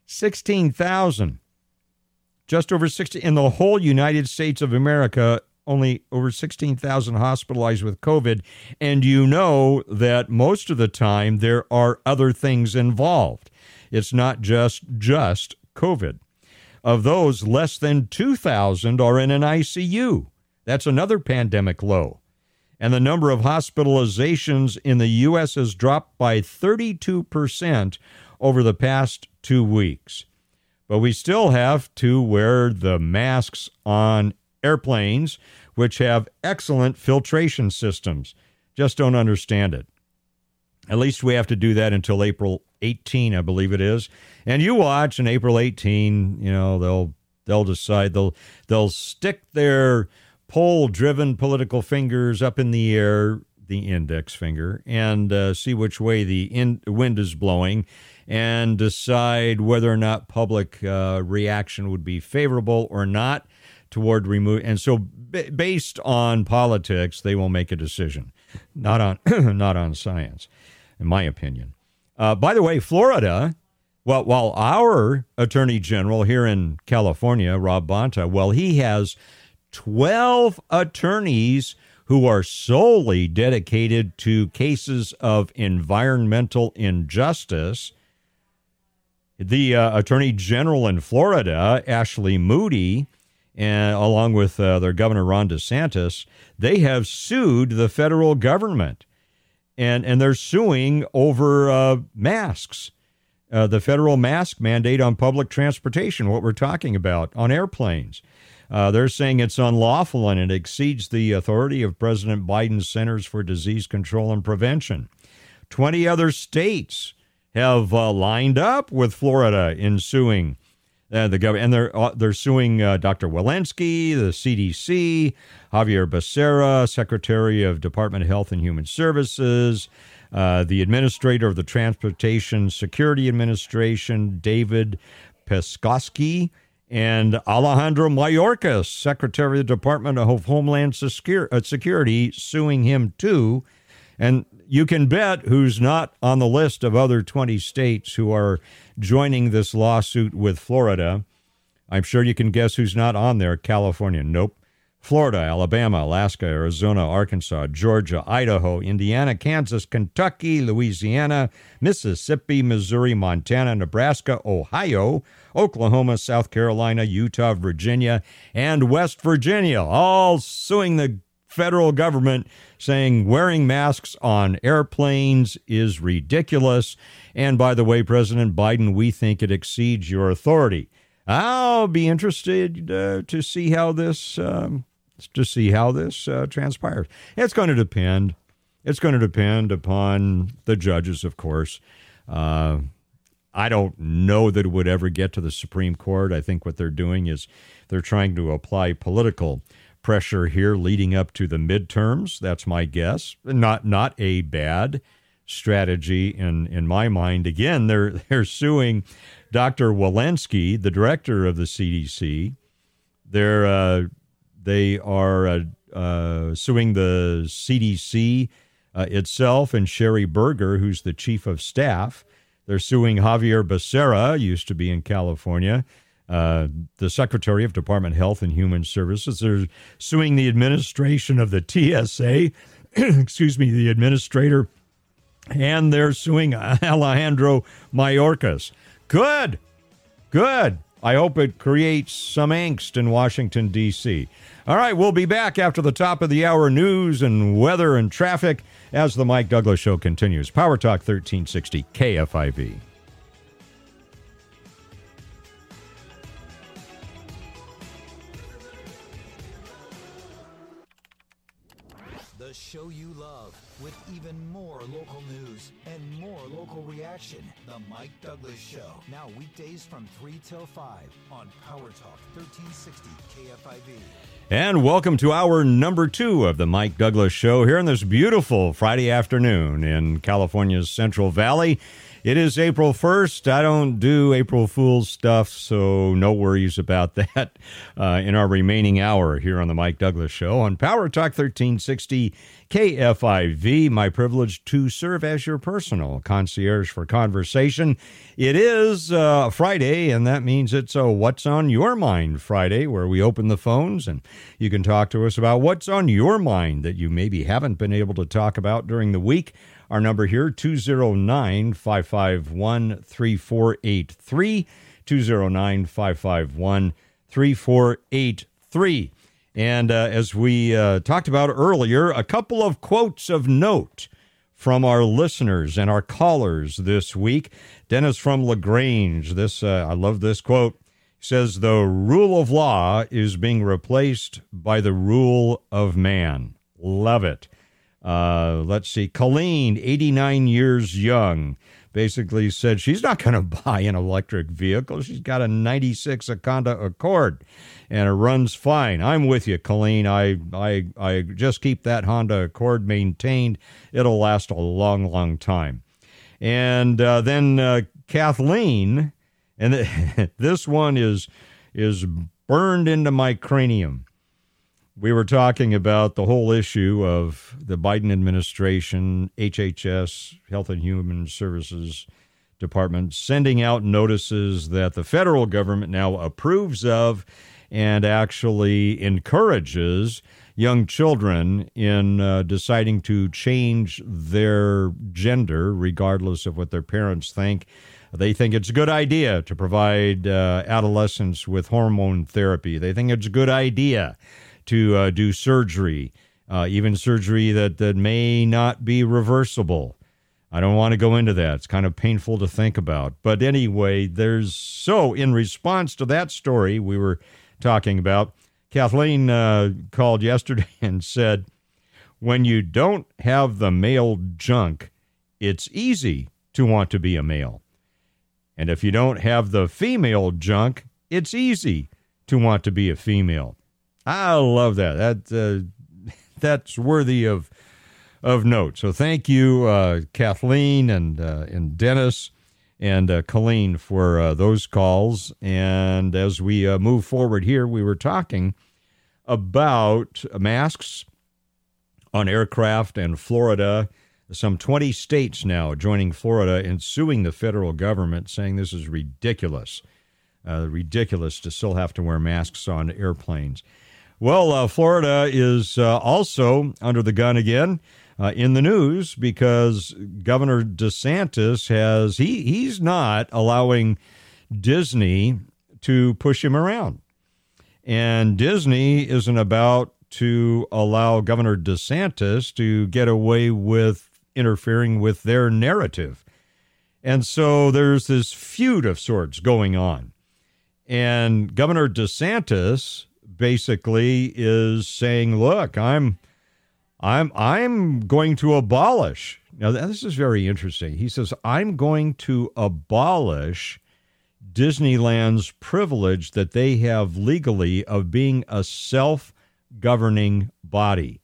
16,000 just over 60 in the whole United States of America only over 16,000 hospitalized with COVID and you know that most of the time there are other things involved it's not just just COVID of those less than 2,000 are in an ICU that's another pandemic low and the number of hospitalizations in the US has dropped by 32% over the past 2 weeks but we still have to wear the masks on airplanes, which have excellent filtration systems. Just don't understand it. At least we have to do that until April 18, I believe it is. And you watch, in April 18, you know they'll they'll decide they'll they'll stick their pole driven political fingers up in the air, the index finger, and uh, see which way the in- wind is blowing and decide whether or not public uh, reaction would be favorable or not toward remove. And so, b- based on politics, they will make a decision, not on [clears throat] not on science, in my opinion. Uh, by the way, Florida. Well, while our attorney general here in California, Rob Bonta, well, he has 12 attorneys who are solely dedicated to cases of environmental injustice. The uh, Attorney General in Florida, Ashley Moody, and along with uh, their governor Ron DeSantis, they have sued the federal government, and and they're suing over uh, masks, uh, the federal mask mandate on public transportation. What we're talking about on airplanes, uh, they're saying it's unlawful and it exceeds the authority of President Biden's Centers for Disease Control and Prevention. Twenty other states have uh, lined up with Florida in suing uh, the government, and they're uh, they're suing uh, Dr. Walensky, the CDC, Xavier Becerra, Secretary of Department of Health and Human Services, uh, the Administrator of the Transportation Security Administration, David Pekoske, and Alejandro Mayorkas, Secretary of the Department of Homeland uh, Security, suing him too. And you can bet who's not on the list of other 20 states who are joining this lawsuit with Florida. I'm sure you can guess who's not on there California. Nope. Florida, Alabama, Alaska, Arizona, Arkansas, Georgia, Idaho, Indiana, Kansas, Kentucky, Louisiana, Mississippi, Missouri, Montana, Nebraska, Ohio, Oklahoma, South Carolina, Utah, Virginia, and West Virginia, all suing the federal government saying wearing masks on airplanes is ridiculous. And by the way, President Biden, we think it exceeds your authority. I'll be interested uh, to see how this um, to see how this uh, transpires. It's going to depend. It's going to depend upon the judges, of course. Uh, I don't know that it would ever get to the Supreme Court. I think what they're doing is they're trying to apply political pressure here leading up to the midterms. That's my guess. Not not a bad strategy in in my mind. Again, they're [laughs] they're suing Dr. Walensky, the director of the CDC. They're uh, they are uh, uh, suing the CDC uh, itself and Sherri Berger, who's the chief of staff. They're suing Xavier Becerra, used to be in California, uh, the Secretary of Department of Health and Human Services. They're suing the administration of the TSA, [clears throat] excuse me, the administrator, and they're suing Alejandro Mayorkas. Good, good. I hope it creates some angst in Washington, D.C. All right, we'll be back after the top of the hour news and weather and traffic as the Mike Douglass Show continues. Power Talk 1360 KFIV. Mike Douglass Show. Now weekdays from 3 till 5 on Power Talk 1360 KFIV. And welcome to our number two of the Mike Douglass Show here on this beautiful Friday afternoon in California's Central Valley. It is April 1st. I don't do April Fool's stuff, so no worries about [laughs] that uh, in our remaining hour here on the Mike Douglass Show on Power Talk 1360 KFIV. My privilege to serve as your personal concierge for conversation. It is uh, Friday, and that means it's a What's on Your Mind Friday, where we open the phones and you can talk to us about what's on your mind that you maybe haven't been able to talk about during the week. Our number here, 209 551 3483. 209 551 3483. And uh, as we uh, talked about earlier, a couple of quotes of note from our listeners and our callers this week. Dennis from LaGrange, this uh, I love this quote. Says the rule of law is being replaced by the rule of man. Love it. Uh, let's see. Colleen, 89 years young. basically said she's not going [laughs] to buy an electric vehicle. She's got a 96 Honda Accord and it runs fine. I'm with you, Colleen. I, I, I just keep that Honda Accord maintained. It'll last a long, long time. And uh, then uh, Kathleen, and [laughs] this one is is burned into my cranium. We were talking about the whole issue of the Biden administration, HHS, Health and Human Services Department, sending out notices that the federal government now approves of and actually encourages young children in uh, deciding to change their gender, regardless of what their parents think. They think it's a good idea to provide uh, adolescents with hormone therapy. They think it's a good idea to uh, do surgery, uh, even surgery that, that may not be reversible. I don't want to go into that. It's kind of painful to think about. But anyway, there's so in response to that story we were talking about, Kathleen uh, called yesterday [laughs] and said, when you don't have the male junk, it's easy to want to be a male. And if you don't have the female junk, it's easy to want to be a female. I love that. That uh, [laughs] that's worthy of of note. So thank you, uh, Kathleen and uh, and Dennis and uh, Colleen for uh, those calls. And as we uh, move forward here, we were talking about masks on aircraft and Florida some 20 states now joining Florida in suing the federal government, saying this is ridiculous. Uh, ridiculous to still have to wear masks on airplanes. Well, uh, Florida is uh, also under the gun again uh, in the news because Governor DeSantis has he he's not allowing Disney to push him around, and Disney isn't about to allow Governor DeSantis to get away with interfering with their narrative. And so there's this feud of sorts going on. And Governor DeSantis basically is saying, "Look, I'm I'm I'm going to abolish." Now this is very interesting. He says, "I'm going to abolish Disneyland's privilege that they have legally of being a self-governing body."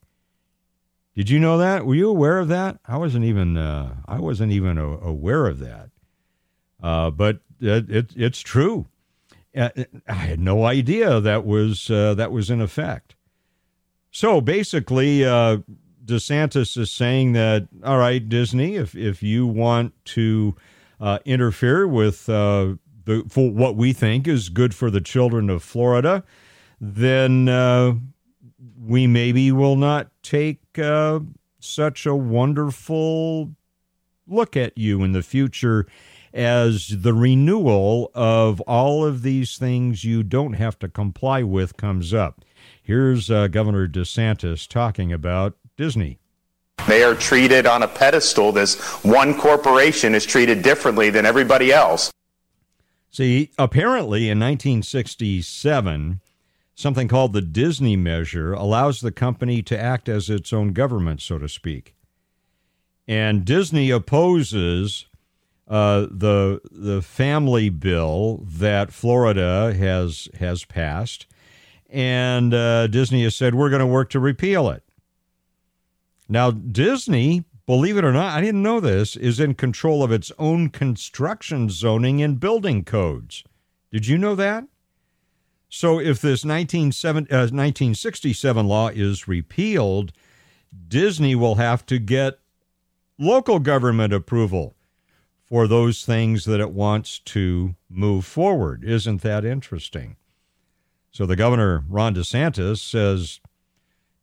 Did you know that? Were you aware of that? I wasn't even uh, I wasn't even aware of that. Uh, but it, it, it's true. Uh, I had no idea that was uh, that was in effect. So basically, uh, DeSantis is saying that all right, Disney, if if you want to uh, interfere with the for what we think is good for the children of Florida, then we maybe will not take uh, such a wonderful look at you in the future as the renewal of all of these things you don't have to comply with comes up. Here's uh, Governor DeSantis talking about Disney. They are treated on a pedestal. This one corporation is treated differently than everybody else. See, apparently in 1967, Something called the Disney measure allows the company to act as its own government, so to speak. And Disney opposes uh, the the family bill that Florida has has passed, and uh, Disney has said we're going to work to repeal it. Now, Disney, believe it or not, I didn't know this, is in control of its own construction zoning and building codes. Did you know that? So if this 1967 uh, law is repealed, Disney will have to get local government approval for those things that it wants to move forward. Isn't that interesting? So the governor, Ron DeSantis, says,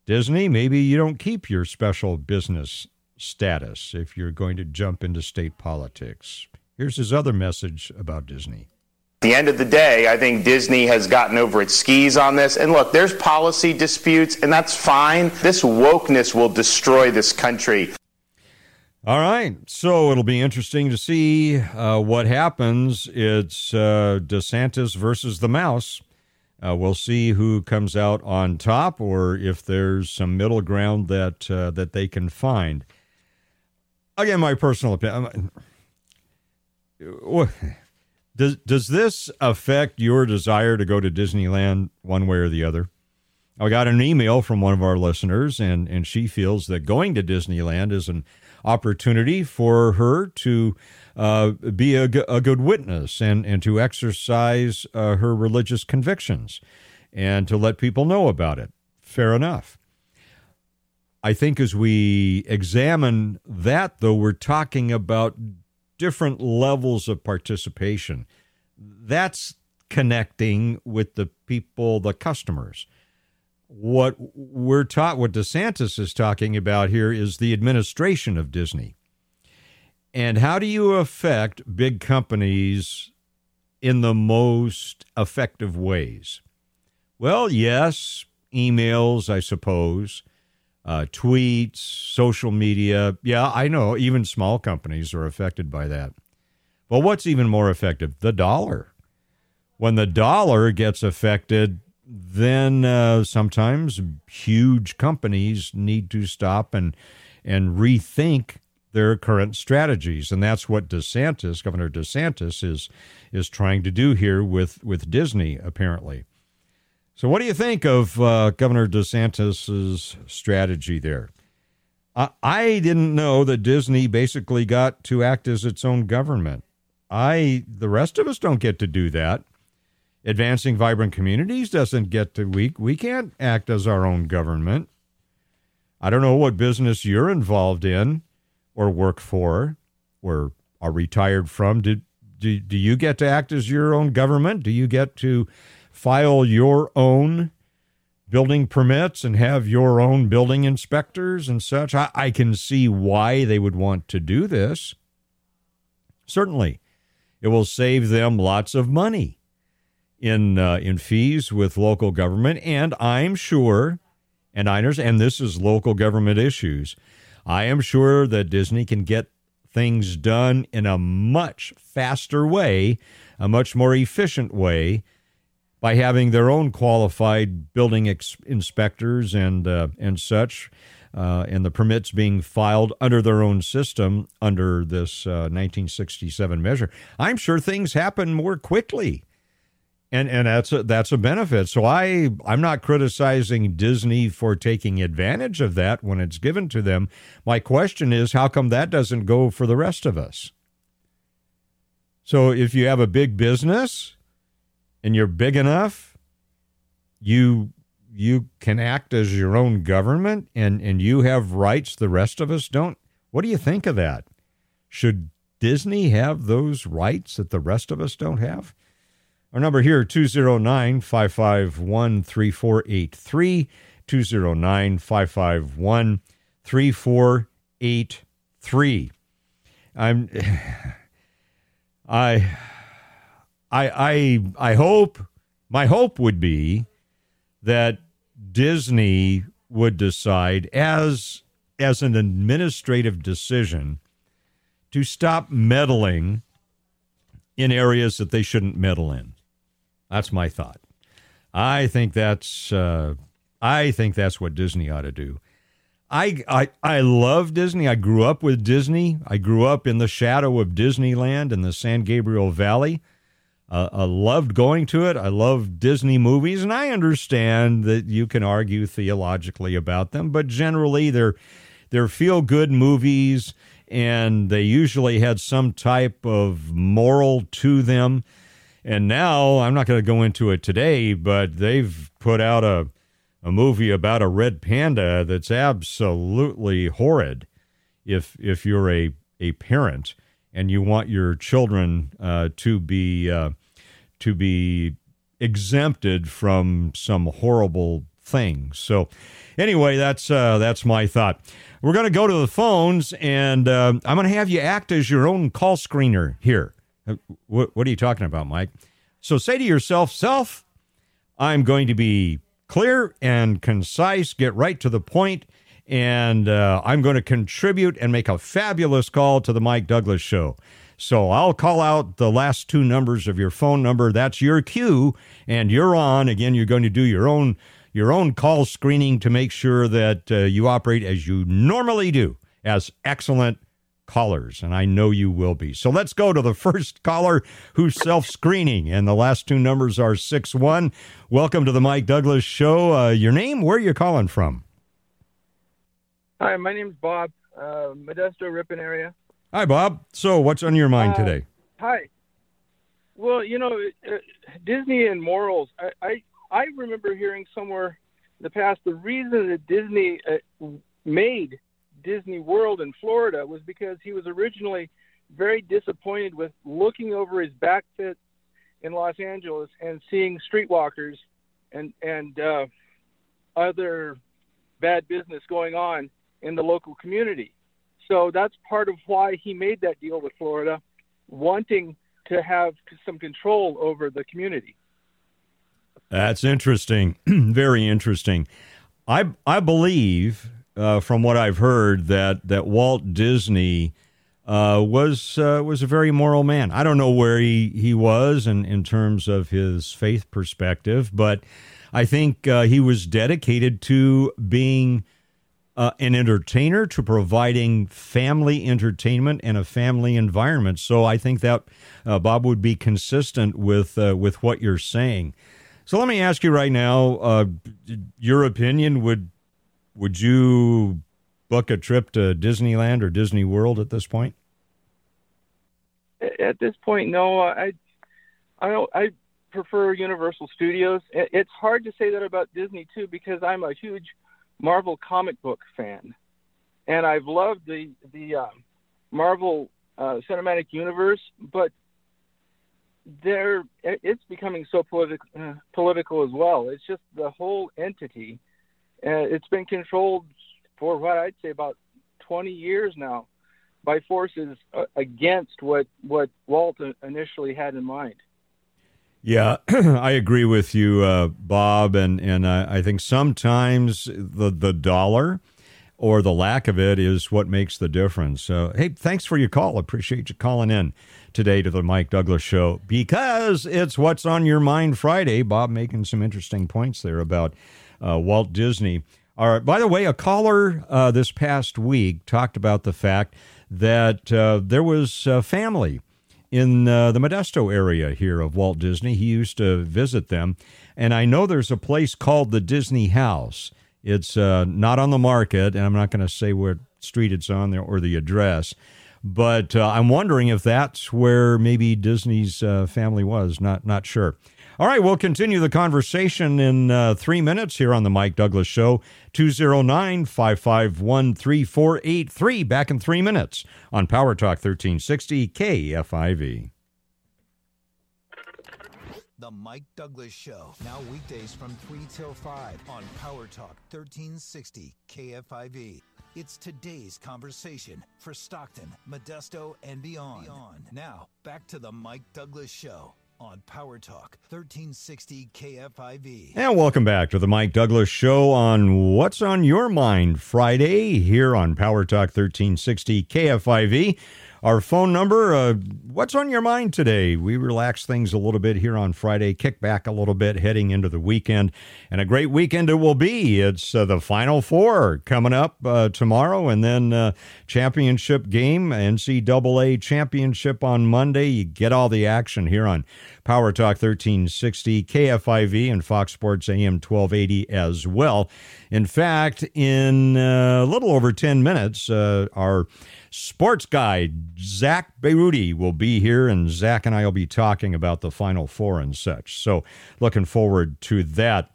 Disney, maybe you don't keep your special business status if you're going to jump into state politics. Here's his other message about Disney At the end of the day, I think Disney has gotten over its skis on this. And look, there's policy disputes, and that's fine. This wokeness will destroy this country. All right. So it'll be interesting to see uh, what happens. It's uh, DeSantis versus the mouse. Uh, we'll see who comes out on top, or if there's some middle ground that uh, that they can find. Again, my personal opinion does does this affect your desire to go to Disneyland one way or the other? I got an email from one of our listeners, and and she feels that going to Disneyland is an opportunity for her to uh, be a, a good witness and and to exercise uh, her religious convictions and to let people know about it. Fair enough. I think as we examine that, though, we're talking about different levels of participation. That's connecting with the people, the customers. What we're taught, what DeSantis is talking about here is the administration of Disney. And how do you affect big companies in the most effective ways? Well, yes, emails, I suppose uh, tweets, social media. Yeah, I know even small companies are affected by that. But what's even more effective? The dollar. When the dollar gets affected, then uh, sometimes huge companies need to stop and and rethink their current strategies, and that's what DeSantis, Governor DeSantis, is is trying to do here with with Disney, apparently. So, what do you think of uh, Governor DeSantis's strategy there? I, I didn't know that Disney basically got to act as its own government. I, the rest of us, don't get to do that. Advancing vibrant communities doesn't get to we we can't act as our own government. I don't know what business you're involved in, or work for, or are retired from. Do, do, do you get to act as your own government? Do you get to file your own building permits and have your own building inspectors and such. I, I, can see why they would want to do this. Certainly, it will save them lots of money in uh, in fees with local government, and I'm sure, and I and this is local government issues. I am sure that Disney can get things done in a much faster way, a much more efficient way by having their own qualified building ex- inspectors and uh, and such, uh, and the permits being filed under their own system under this uh, 1967 measure. I'm sure things happen more quickly, and and that's a, that's a benefit. So I I'm not criticizing Disney for taking advantage of that when it's given to them. My question is, how come that doesn't go for the rest of us? So if you have a big business and you're big enough, you you can act as your own government and and you have rights the rest of us don't. What do you think of that? Should Disney have those rights that the rest of us don't have? Our number here 209 551 3483 209 551 3483. I'm [sighs] I I I I hope my hope would be that Disney would decide as as an administrative decision to stop meddling in areas that they shouldn't meddle in. That's my thought. I think that's uh, I think that's what Disney ought to do. I, I I love Disney. I grew up with Disney. I grew up in the shadow of Disneyland in the San Gabriel Valley. Uh, I loved going to it. I love Disney movies, and I understand that you can argue theologically about them, but generally they're they're feel good movies, and they usually had some type of moral to them. And now I'm not going to go into it today, but they've put out a a movie about a red panda that's absolutely horrid. If if you're a a parent and you want your children uh, to be uh, to be exempted from some horrible things. So, anyway, that's uh, that's my thought. We're going to go to the phones, and uh, I'm going to have you act as your own call screener here. Uh, what, what are you talking about, Mike? So, say to yourself, self, I'm going to be clear and concise, get right to the point, and uh, I'm going to contribute and make a fabulous call to the Mike Douglass Show. So I'll call out the last two numbers of your phone number. That's your cue, and you're on. Again, you're going to do your own your own call screening to make sure that uh, you operate as you normally do, as excellent callers, and I know you will be. So let's go to the [laughs] first caller who's self screening, and the last two numbers are 6 1. Welcome to the Mike Douglass Show. Uh, your name? Where are you calling from? Hi, my name's Bob, uh, Modesto Ripon area. Hi, Bob. So, what's on your mind Uh, today? Hi. Well, you know, uh, Disney and morals. I, I I remember hearing somewhere in the past the reason that Disney uh, made Disney World in Florida was because he was originally very disappointed with looking over his back pit in Los Angeles and seeing streetwalkers and and uh, other bad business going on in the local community. So that's part of why he made that deal with Florida, wanting to have some control over the community. That's interesting. [clears throat] Very interesting. I I believe uh, from what I've heard that that Walt Disney uh, was uh, was a very moral man. I don't know where he he was in in terms of his faith perspective, but I think uh, he was dedicated to being. Uh, an entertainer to providing family entertainment and a family environment. So I think that Bob would be consistent with with what you're saying. So let me ask you right now, uh, your opinion would would you book a trip to Disneyland or Disney World at this point? At this point, no. I I don't. I prefer Universal Studios. It's hard to say that about Disney too because I'm a huge Marvel comic book fan, and I've loved the the um, Marvel uh, cinematic universe, but there it's becoming so political uh, political as well. It's just the whole entity. Uh, it's been controlled for what I'd say about 20 years now by forces uh, against what what Walt initially had in mind. Yeah, [clears throat] I agree with you, uh, Bob, and and I, I think sometimes the the dollar or the lack of it is what makes the difference. So, hey, thanks for your call. Appreciate you calling in today to the Mike Douglass Show because it's what's on your mind Friday. Bob making some interesting points there about uh, Walt Disney. All right. By the way, a caller uh, this past week talked about the fact that uh, there was a family in uh, the Modesto area here of Walt Disney. He used to visit them. And I know there's a place called the Disney House. It's uh, not on the market, and I'm not going to say what street it's on there or the address. But uh, I'm wondering if that's where maybe Disney's family was. Not not sure. All right, we'll continue the conversation in uh, three minutes here on the Mike Douglass Show. 209 551 3483. Back in three minutes on Power Talk 1360 KFIV. The Mike Douglass Show. Now weekdays from 3 till 5 on Power Talk 1360 KFIV. It's today's conversation for Stockton, Modesto, and beyond. beyond. Now, back to the Mike Douglass Show on Power Talk 1360 KFIV. And welcome back to the Mike Douglass Show on What's on Your Mind Friday here on Power Talk 1360 KFIV. Our phone number, uh, what's on your mind today? We relax things a little bit here on Friday, kick back a little bit heading into the weekend. And a great weekend it will be. It's uh, the Final Four coming up uh, tomorrow, and then uh, championship game, NCAA championship on Monday. You get all the action here on Power Talk 1360, KFIV, and Fox Sports AM 1280 as well. In fact, in uh, a little over 10 minutes, uh, our sports guy, Zach Beiruti, will be here, and Zach and I will be talking about the Final Four and such. So, looking forward to that.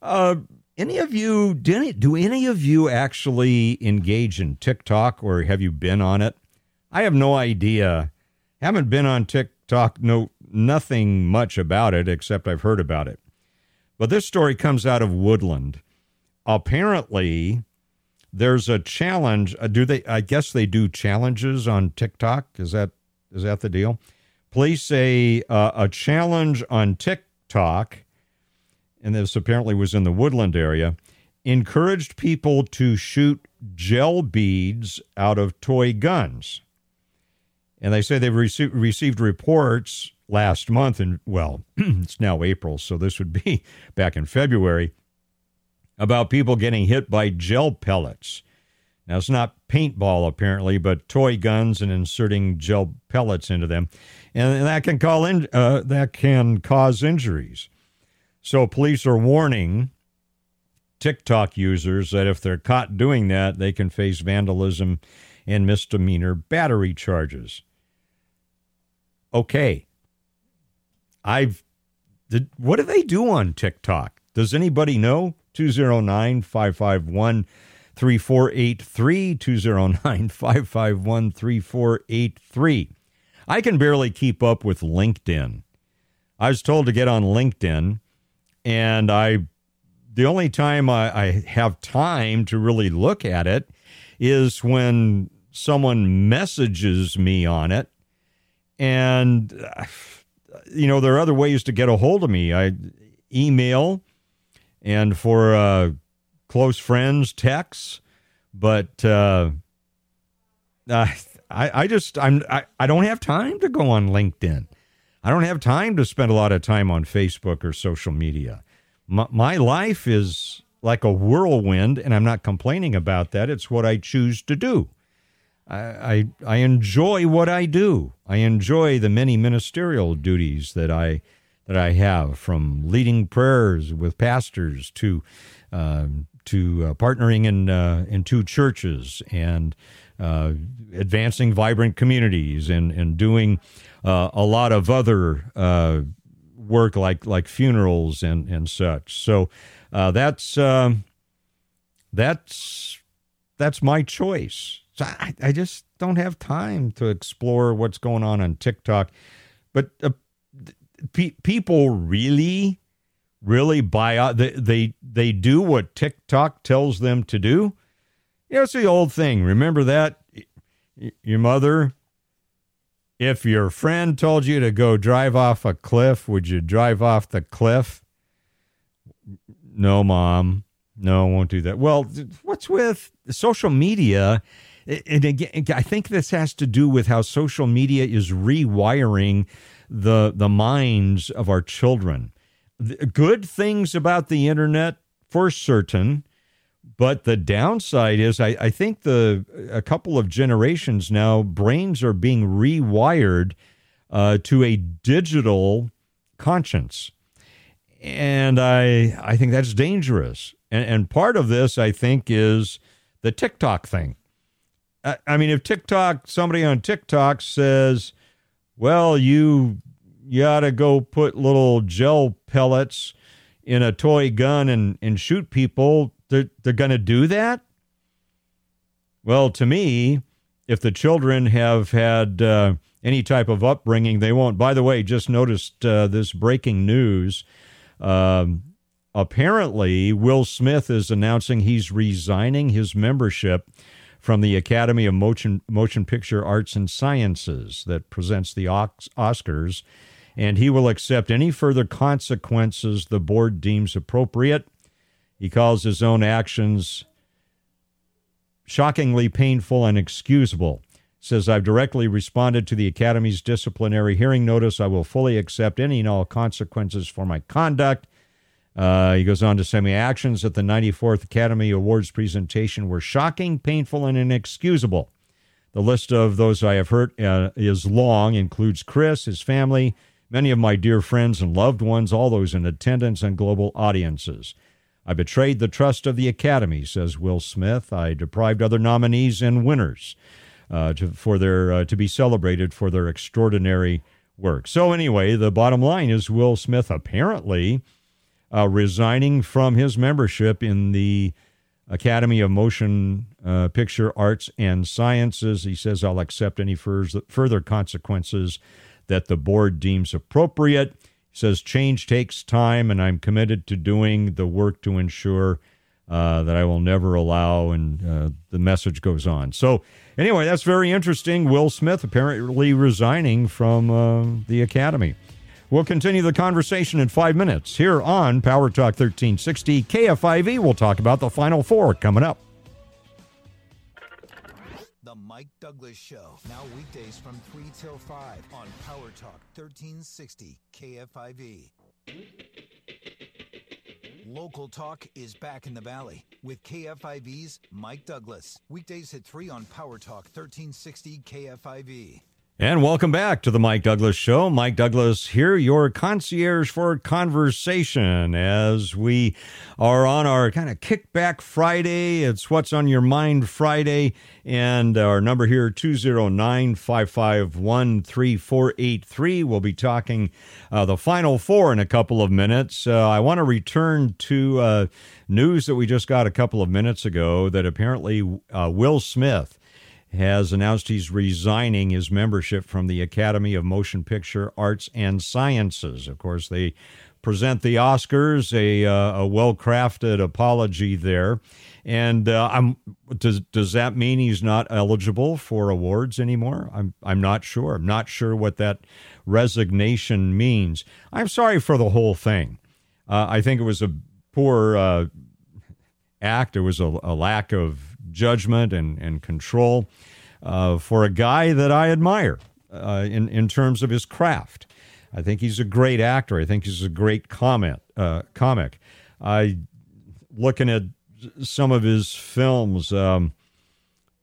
Uh, any of you, do any of you actually engage in TikTok or have you been on it? I have no idea. Haven't been on TikTok no nothing much about it except I've heard about it. But this story comes out of Woodland. Apparently, there's a challenge. Uh, do they? I guess they do challenges on TikTok. Is that is that the deal? Police say uh, a challenge on TikTok, and this apparently was in the Woodland area, encouraged people to shoot gel beads out of toy guns. And they say they've rece- received reports last month, and well, [clears throat] it's now April, so this would be [laughs] back in February, about people getting hit by gel pellets. Now, it's not paintball, apparently, but toy guns and inserting gel pellets into them. And that can, call in, uh, that can cause injuries. So, police are warning TikTok users that if they're caught doing that, they can face vandalism and misdemeanor battery charges. Okay. I've. Did, what do they do on TikTok? Does anybody know? 209 551 3483. 209 551 3483. I can barely keep up with LinkedIn. I was told to get on LinkedIn, and I the only time I, I, have time to really look at it is when someone messages me on it. And, uh, you know, there are other ways to get a hold of me. I email and for uh, close friends, texts. But uh, [laughs] I, I just, I'm, I, I don't have time to go on LinkedIn. I don't have time to spend a lot of time on Facebook or social media my, my life is like a whirlwind, and I'm not complaining about that. It's what I choose to do. I, I, enjoy what I do. I enjoy the many ministerial duties that I that I have, from leading prayers with pastors to uh, to uh, partnering in uh, in two churches and uh, advancing vibrant communities and and doing uh, a lot of other uh, work like like funerals and and such. So that's uh, that's that's my choice. So I, I, just don't have time to explore what's going on on TikTok. But uh, pe- people really, really buy out. They, they they do what TikTok tells them to do. You know, it's the old thing. Remember that your mother if your friend told you to go drive off a cliff, would you drive off the cliff? No, mom. No, I won't do that. Well, what's with social media? And again, I think this has to do with how social media is rewiring the the minds of our children. Good things about the internet for certain, but the downside is, I, I think the a couple of generations now, brains are being rewired uh, to a digital conscience, and I I think that's dangerous. And, and part of this, I think, is the TikTok thing. I, mean, if TikTok, somebody on TikTok says, "Well, you you ought to go put little gel pellets." in a toy gun and, and shoot people they're, they're going to do that? Well, to me, if the children have had uh, any type of upbringing, they won't. By the way, just noticed uh, this breaking news. Um, apparently, Will Smith is announcing he's resigning his membership from the Academy of Motion, Motion Picture Arts and Sciences that presents the Oscars, and he will accept any further consequences the board deems appropriate. He calls his own actions shockingly painful and excusable. Says, I've directly responded to the Academy's disciplinary hearing notice. I will fully accept any and all consequences for my conduct. Uh, he goes on to say, My actions at the 94th Academy Awards presentation were shocking, painful, and inexcusable. The list of those I have hurt uh, is long, includes Chris, his family, many of my dear friends and loved ones, all those in attendance, and global audiences. I betrayed the trust of the Academy, says Will Smith. I deprived other nominees and winners uh, to, for their uh, to be celebrated for their extraordinary work. So anyway, the bottom line is Will Smith apparently uh, resigning from his membership in the Academy of Motion uh, Picture Arts and Sciences. He says, I'll accept any further consequences that the board deems appropriate. He says, Change takes time, and I'm committed to doing the work to ensure uh, that I will never allow. And uh, the message goes on. So, anyway, that's very interesting. Will Smith apparently resigning from uh, the Academy. We'll continue the conversation in five minutes here on Power Talk 1360 KFIV. We'll talk about the Final Four coming up. The Mike Douglass Show. Now weekdays from 3 till 5 on Power Talk 1360 KFIV. Local talk is back in the Valley. with KFIV's Mike Douglass. Weekdays at 3 on Power Talk 1360 KFIV. And welcome back to the Mike Douglass Show. Mike Douglass here, your concierge for conversation, as we are on our kind of kickback Friday. It's What's on Your Mind Friday. And our number here, 209 551 3483. We'll be talking uh, the final four in a couple of minutes. Uh, I want to return to uh, news that we just got a couple of minutes ago that apparently uh, Will Smith has announced he's resigning his membership from the Academy of Motion Picture Arts and Sciences. Of course, they present the Oscars, a, uh, a well crafted apology there. And uh, I'm, does, does that mean he's not eligible for awards anymore? I'm, I'm not sure. I'm not sure what that resignation means. I'm sorry for the whole thing. Uh, I think it was a poor uh, act, it was a, a lack of judgment and, and control uh, for a guy that I admire uh, in, in terms of his craft. I think he's a great actor. I think he's a great comment, uh, comic. I looking at some of his films. Um,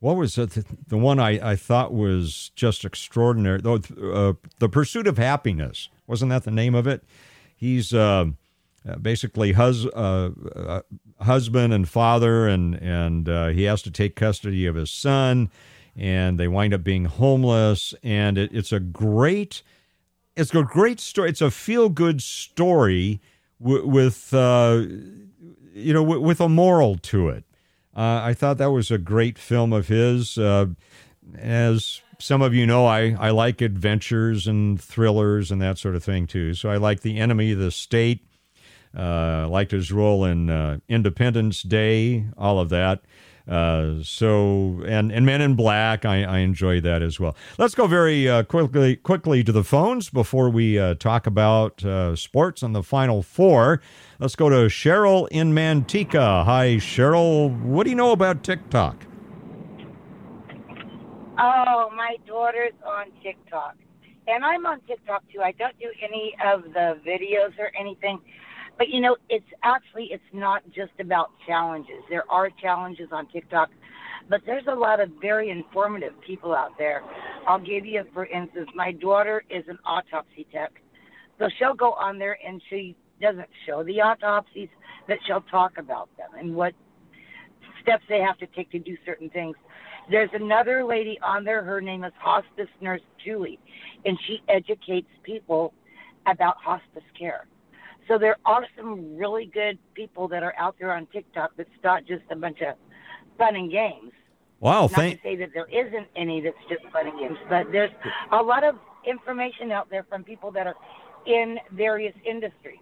what was it? The, the one I, I thought was just extraordinary. Though, uh, the Pursuit of Happyness wasn't that the name of it? He's um, uh, basically hus- uh, uh, husband and father, and and uh, he has to take custody of his son, and they wind up being homeless. And it, it's a great, it's a great story. It's a feel good story w- with you know w- with a moral to it. I thought that was a great film of his. As some of you know, I, I like adventures and thrillers and that sort of thing too. So I like The Enemy of the State. Uh, liked his role in uh, Independence Day, all of that. Uh, so and and Men in Black, I, I enjoy that as well. Let's go very uh, quickly quickly to the phones before we uh, talk about uh, sports and the Final Four. Let's go to Cheryl in Manteca. Hi, Cheryl. What do you know about TikTok? Oh, my daughter's on TikTok, and I'm on TikTok too. I don't do any of the videos or anything. But you know, it's actually it's not just about challenges. There are challenges on TikTok, but there's a lot of very informative people out there. I'll give you, for instance, my daughter is an autopsy tech, so she'll go on there and she doesn't show the autopsies, but she'll talk about them and what steps they have to take to do certain things. There's another lady on there. Her name is Hospice Nurse Julie, and she educates people about hospice care. So there are some really good people that are out there on TikTok that's not just a bunch of fun and games. Wow, not thank. to say that there isn't any that's just fun and games, but there's a lot of information out there from people that are in various industries.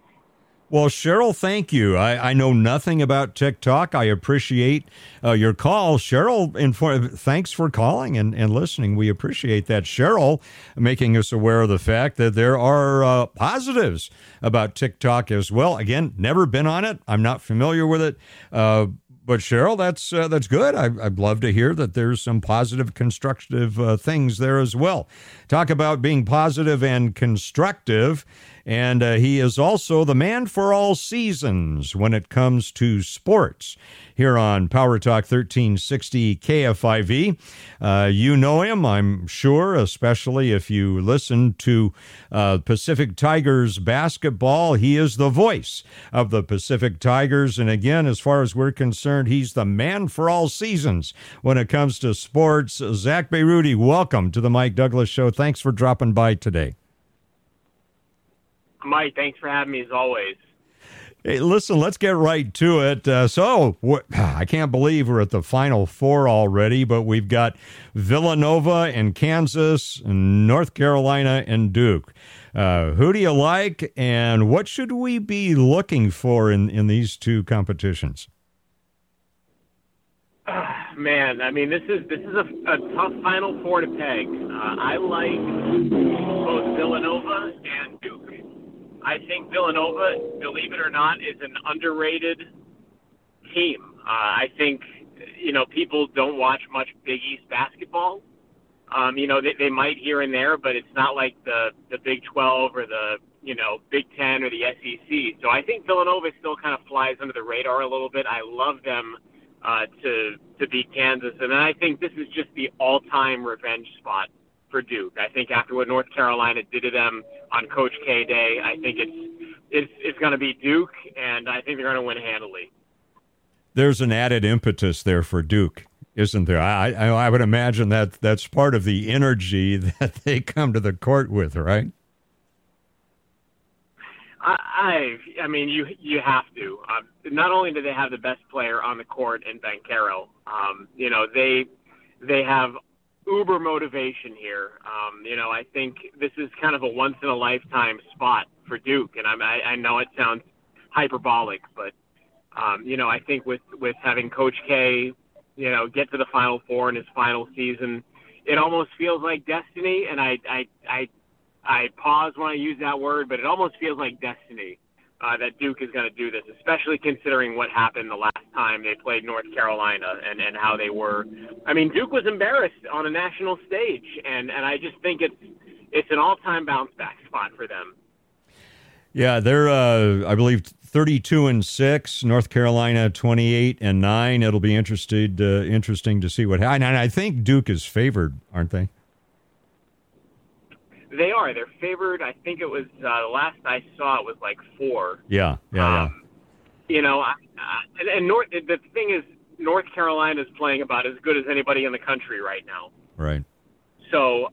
Well, Cheryl, thank you. I, I know nothing about TikTok. I appreciate uh, your call. Cheryl, thanks for calling and, and listening. We appreciate that. Cheryl making us aware of the fact that there are uh, positives about TikTok as well. Again, never been on it. I'm not familiar with it. Uh, but Cheryl, that's uh, that's good. I, would love to hear that there's some positive, constructive uh, things there as well. Talk about being positive and constructive. And uh, he is also the man for all seasons when it comes to sports here on Power Talk 1360 KFIV. Uh, you know him, I'm sure, especially if you listen to uh, Pacific Tigers basketball. He is the voice of the Pacific Tigers. And again, as far as we're concerned, he's the man for all seasons when it comes to sports. Zack Bayrouty, welcome to the Mike Douglass Show. Thanks for dropping by today. Mike, thanks for having me as always. Hey, listen, let's get right to it. Uh, so, wh- [sighs] I can't believe we're at the final four already, but we've got Villanova and Kansas, and North Carolina and Duke. Uh, who do you like, and what should we be looking for in, in these two competitions? Uh, [sighs] man, I mean, this is this is a, a tough Final Four to peg. Uh, I like both Villanova and Duke. I think Villanova, believe it or not, is an underrated team. Uh, I think you know people don't watch much Big East basketball. Um, you know they, they might here and there, but it's not like the the Big 12 or the you know Big 10 or the SEC. So I think Villanova still kind of flies under the radar a little bit. I love them uh, to to beat Kansas, and I think this is just the all-time revenge spot for Duke. I think after what North Carolina did to them on Coach K Day, I think it's it's it's going to be Duke, and I think they're going to win handily. There's an added impetus there for Duke, isn't there? I, I I would imagine that that's part of the energy [laughs] that they come to the court with, right? I, I, I mean, you you have to. Um, not only do they have the best player on the court in Banchero, um, you know they they have uber motivation here. Um, you know, I think this is kind of a once in a lifetime spot for Duke, and I'm, I, I know it sounds hyperbolic, but um, you know, I think with with having Coach K, you know, get to the Final Four in his final season, it almost feels like destiny. And I I I I pause when I use that word, but it almost feels like destiny uh, that Duke is going to do this, especially considering what happened the last time they played North Carolina and, and how they were. I mean, Duke was embarrassed on a national stage, and, and I just think it's it's an all-time bounce back spot for them. Yeah, they're uh, I believe 32 and 6 north carolina 28 and 9 it'll be interested uh, interesting to see what happens and i think duke is favored aren't they they are. They're favored. I think it was uh, the last I saw it was like four. Yeah, yeah, um, yeah. You know, uh, and, and North. The thing is, North Carolina is playing about as good as anybody in the country right now. Right. So, uh,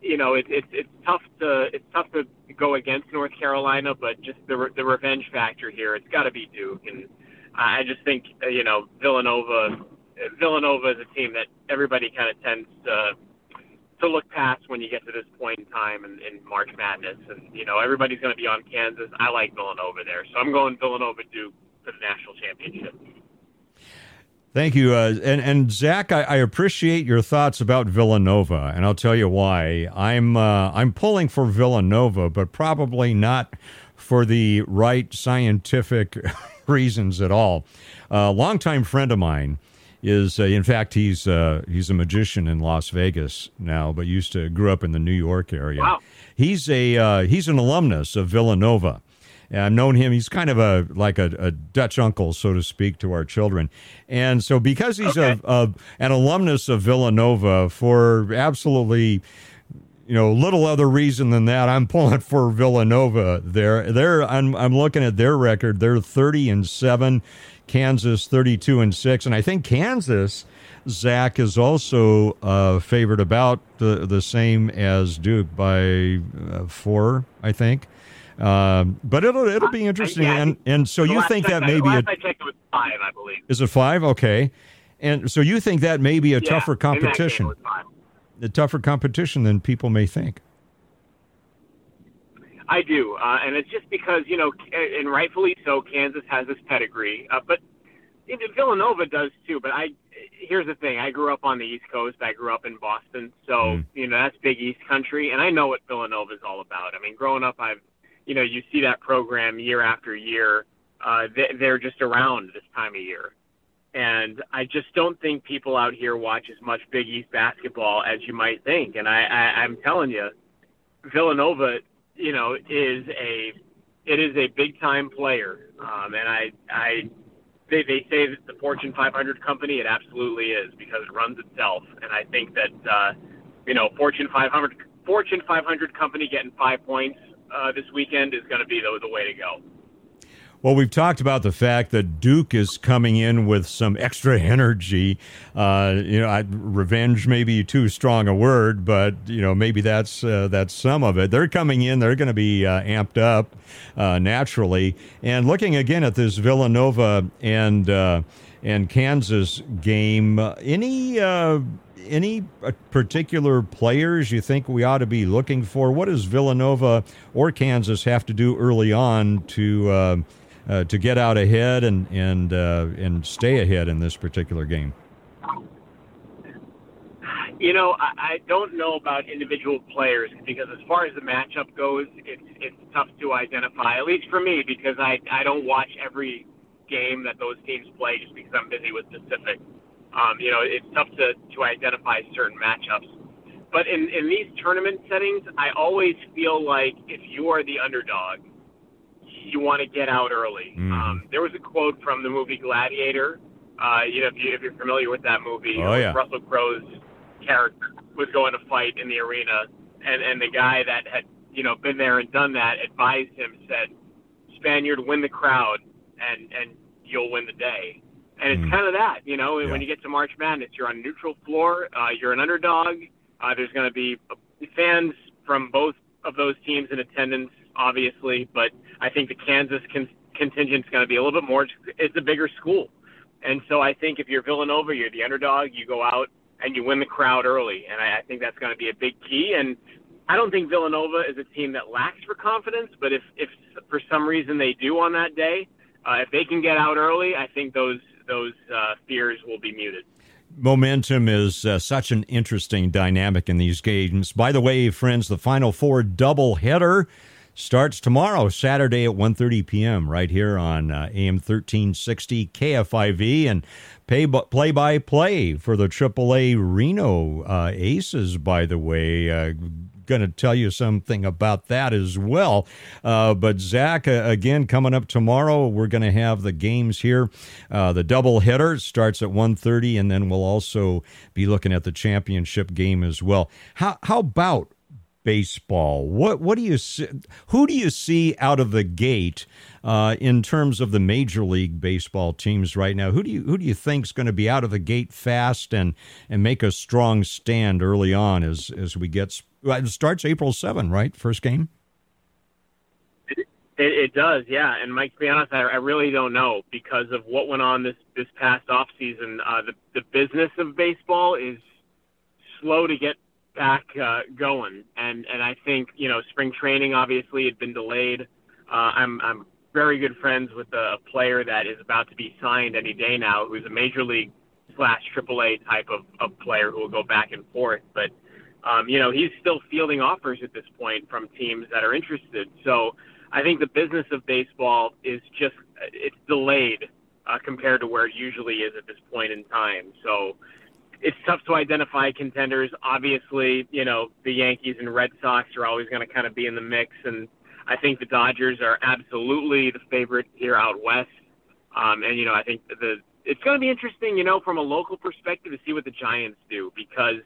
you know, it's it, it's tough to it's tough to go against North Carolina, but just the the revenge factor here, it's got to be Duke, and I just think uh, you know Villanova. Villanova is a team that everybody kind of tends to to look past when you get to this point in time in, in March Madness. And, you know, everybody's going to be on Kansas. I like Villanova there. So I'm going Villanova Duke for the national championship. Thank you. Uh, and, and Zach, I, I, appreciate your thoughts about Villanova, and I'll tell you why. I'm, uh, I'm pulling for Villanova, but probably not for the right scientific [laughs] reasons at all. A uh, longtime friend of mine is uh, in fact he's uh, he's a magician in Las Vegas now, but used to grew up in the New York area. Wow. He's a uh, he's an alumnus of Villanova. And I've known him. He's kind of a like a, a, Dutch uncle, so to speak, to our children. And so, because he's okay. a, a, an alumnus of Villanova, for absolutely you know little other reason than that, I'm pulling for Villanova. There, they're I'm I'm looking at their record. They're 30 and seven Kansas 32 and 6. And I think Kansas, Zach, is also uh, favored about the, the same as Duke by uh, four, I think. Um, but it'll it'll be interesting, yeah, and and so you think that maybe last I checked it was five, I believe. Is it five? Okay, and so you think that may be a yeah, tougher competition, a tougher competition than people may think. I do, uh, and it's just because you know, and rightfully so, Kansas has this pedigree, uh, but Villanova does too. But I, here's the thing: I grew up on the East Coast. I grew up in Boston, so mm. you know that's big East country, and I know what Villanova is all about. I mean, growing up, I've, you know, you see that program year after year. Uh, they, they're just around this time of year, and I just don't think people out here watch as much Big East basketball as you might think. And I, I I'm telling you, Villanova you know, is a it is a big time player, um, and I I they they say that the Fortune 500 company. It absolutely is because it runs itself, and I think that uh, you know Fortune 500 Fortune 500 company getting five points uh, this weekend is going to be the, the way to go. Well, we've talked about the fact that Duke is coming in with some extra energy. Uh, you know, I, revenge may be too strong a word, but you know maybe that's uh, that's some of it. They're coming in; they're going to be uh, amped up uh, naturally. And looking again at this Villanova and uh, and Kansas game, uh, any any particular players you think we ought to be looking for? What does Villanova or Kansas have to do early on to uh, to get out ahead and and uh, and stay ahead in this particular game? You know, I, I don't know about individual players because as far as the matchup goes, it's it's tough to identify. At least for me, because I I don't watch every game that those teams play just because I'm busy with Pacific. Um, you know, it's tough to to identify certain matchups. But in in these tournament settings, I always feel like if you are the underdog, you want to get out early. Mm. Um, there was a quote from the movie Gladiator Uh, you know, if, you, if you're familiar with that movie, Oh, yeah. Russell Crowe's character was going to fight in the arena, and and the guy that had you know been there and done that advised him said, Spaniard, win the crowd, and and you'll win the day. And it's Mm. kind of that, you know, Yeah. when you get to March Madness, you're on a neutral floor, uh, you're an underdog. Uh, there's going to be fans from both of those teams in attendance, obviously, but I think the Kansas con- contingent's going to be a little bit more. It's a bigger school, and so I think if you're Villanova, you're the underdog. You go out and you win the crowd early, and I, I think that's going to be a big key. And I don't think Villanova is a team that lacks for confidence, but if if for some reason they do on that day, uh, if they can get out early, I think those those uh, fears will be muted. Momentum is uh, such an interesting dynamic in these games. By the way, friends, the Final Four double header starts tomorrow, Saturday at 1.30 p.m. right here on uh, AM 1360 KFIV and pay play by play for the AAA Reno uh, Aces. By the way, uh, going to tell you something about that as well. Uh, but Zach, uh, again, coming up tomorrow, we're going to have the games here. Uh, the double header starts at 1.30, and then we'll also be looking at the championship game as well. How how about baseball? What what do you see, who do you see out of the gate uh, in terms of the major league baseball teams right now? Who do you who do you think is going to be out of the gate fast and and make a strong stand early on as as we get it starts April seven, right? First game. It, it does, yeah. And Mike, to be honest, I, I really don't know because of what went on this this past off season. Uh, the the business of baseball is slow to get back uh, going, and and I think you know spring training obviously had been delayed. Uh, I'm I'm very good friends with a player that is about to be signed any day now, who's a major league slash AAA type of, of player who will go back and forth, but. Um, you know, he's still fielding offers at this point from teams that are interested. So I think the business of baseball is just it's delayed uh, compared to where it usually is at this point in time. So it's tough to identify contenders. Obviously, you know the Yankees and Red Sox are always going to kind of be in the mix, and I think the Dodgers are absolutely the favorite here out west. Um, and you know I think the it's going to be interesting, you know, from a local perspective to see what the Giants do because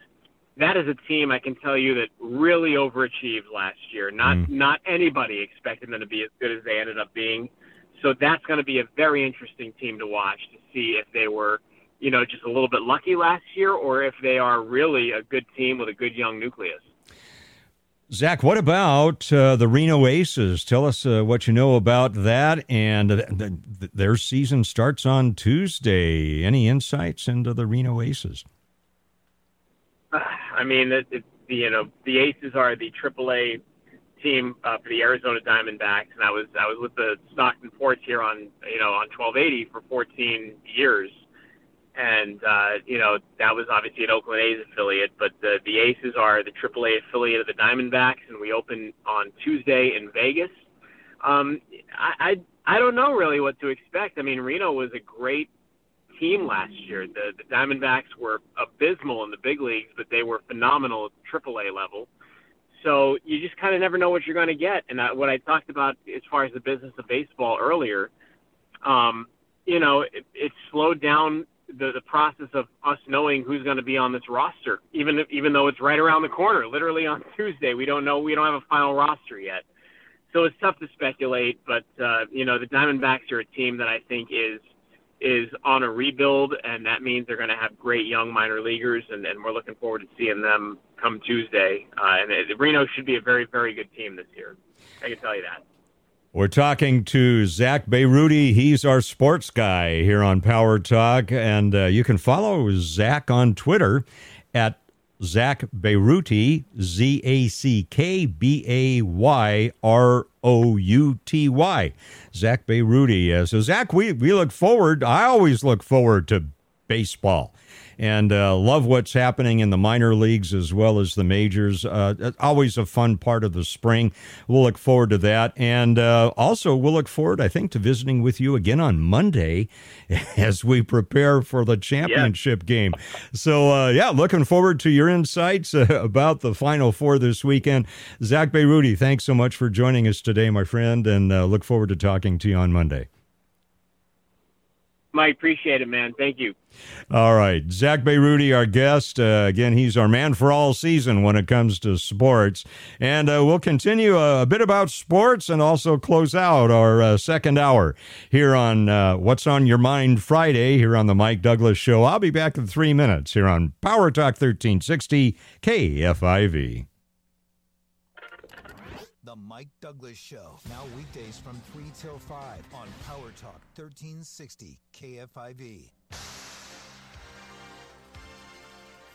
that is a team I can tell you that really overachieved last year. Not Mm. not anybody expected them to be as good as they ended up being. So that's going to be a very interesting team to watch to see if they were, you know, just a little bit lucky last year or if they are really a good team with a good young nucleus. Zach, what about uh, the Reno Aces? Tell us uh, what you know about that. And uh, th- th- their season starts on Tuesday. Any insights into the Reno Aces? I mean, it, it, you know, the Aces are the AAA team uh, for the Arizona Diamondbacks, and I was I was with the Stockton Ports here on you know on 1280 for 14 years, and uh, you know that was obviously an Oakland A's affiliate, but the the Aces are the AAA affiliate of the Diamondbacks, and we open on Tuesday in Vegas. Um, I, I I don't know really what to expect. I mean, Reno was a great team last year. The, the Diamondbacks were abysmal in the big leagues, but they were phenomenal at AAA level. So you just kind of never know what you're going to get. And I, what I talked about as far as the business of baseball earlier, um, you know, it, it slowed down the, the process of us knowing who's going to be on this roster, even if, even though it's right around the corner, literally on [laughs] Tuesday. We don't know. We don't have a final roster yet. So it's tough to speculate, but uh, you know the Diamondbacks are a team that I think is is on a rebuild, and that means they're going to have great young minor leaguers, and, and we're looking forward to seeing them come Tuesday. Uh, and it, Reno should be a very, very good team this year. I can tell you that. We're talking to Zack Bayrouty. He's our sports guy here on Power Talk. And uh, you can follow Zach on Twitter at Zack Bayrouty, Z A C K B A Y R O U T Y. Zack Bayrouty. Uh, so, Zach, we, we look forward, I always look forward to baseball and uh, love what's happening in the minor leagues as well as the majors. Uh, always a fun part of the spring. We'll look forward to that. And uh, also, we'll look forward, I think, to visiting with you again on Monday [laughs] as we prepare for the championship game. So, uh, yeah, looking forward to your insights uh, about the Final Four this weekend. Zack Bayrouty, thanks so much for joining us today, my friend, and uh, look forward to talking to you on Monday. Mike, appreciate it, man. Thank you. All right. Zack Bayrouty, our guest. Uh, again, he's our man for all season when it comes to sports. And uh, we'll continue a, a, bit about sports and also close out our uh, second hour here on uh, What's on Your Mind Friday here on The Mike Douglass Show. I'll be back in three minutes here on Power Talk 1360 KFIV. Mike Douglass Show. Now weekdays from 3 till 5 on Power Talk 1360 KFIV.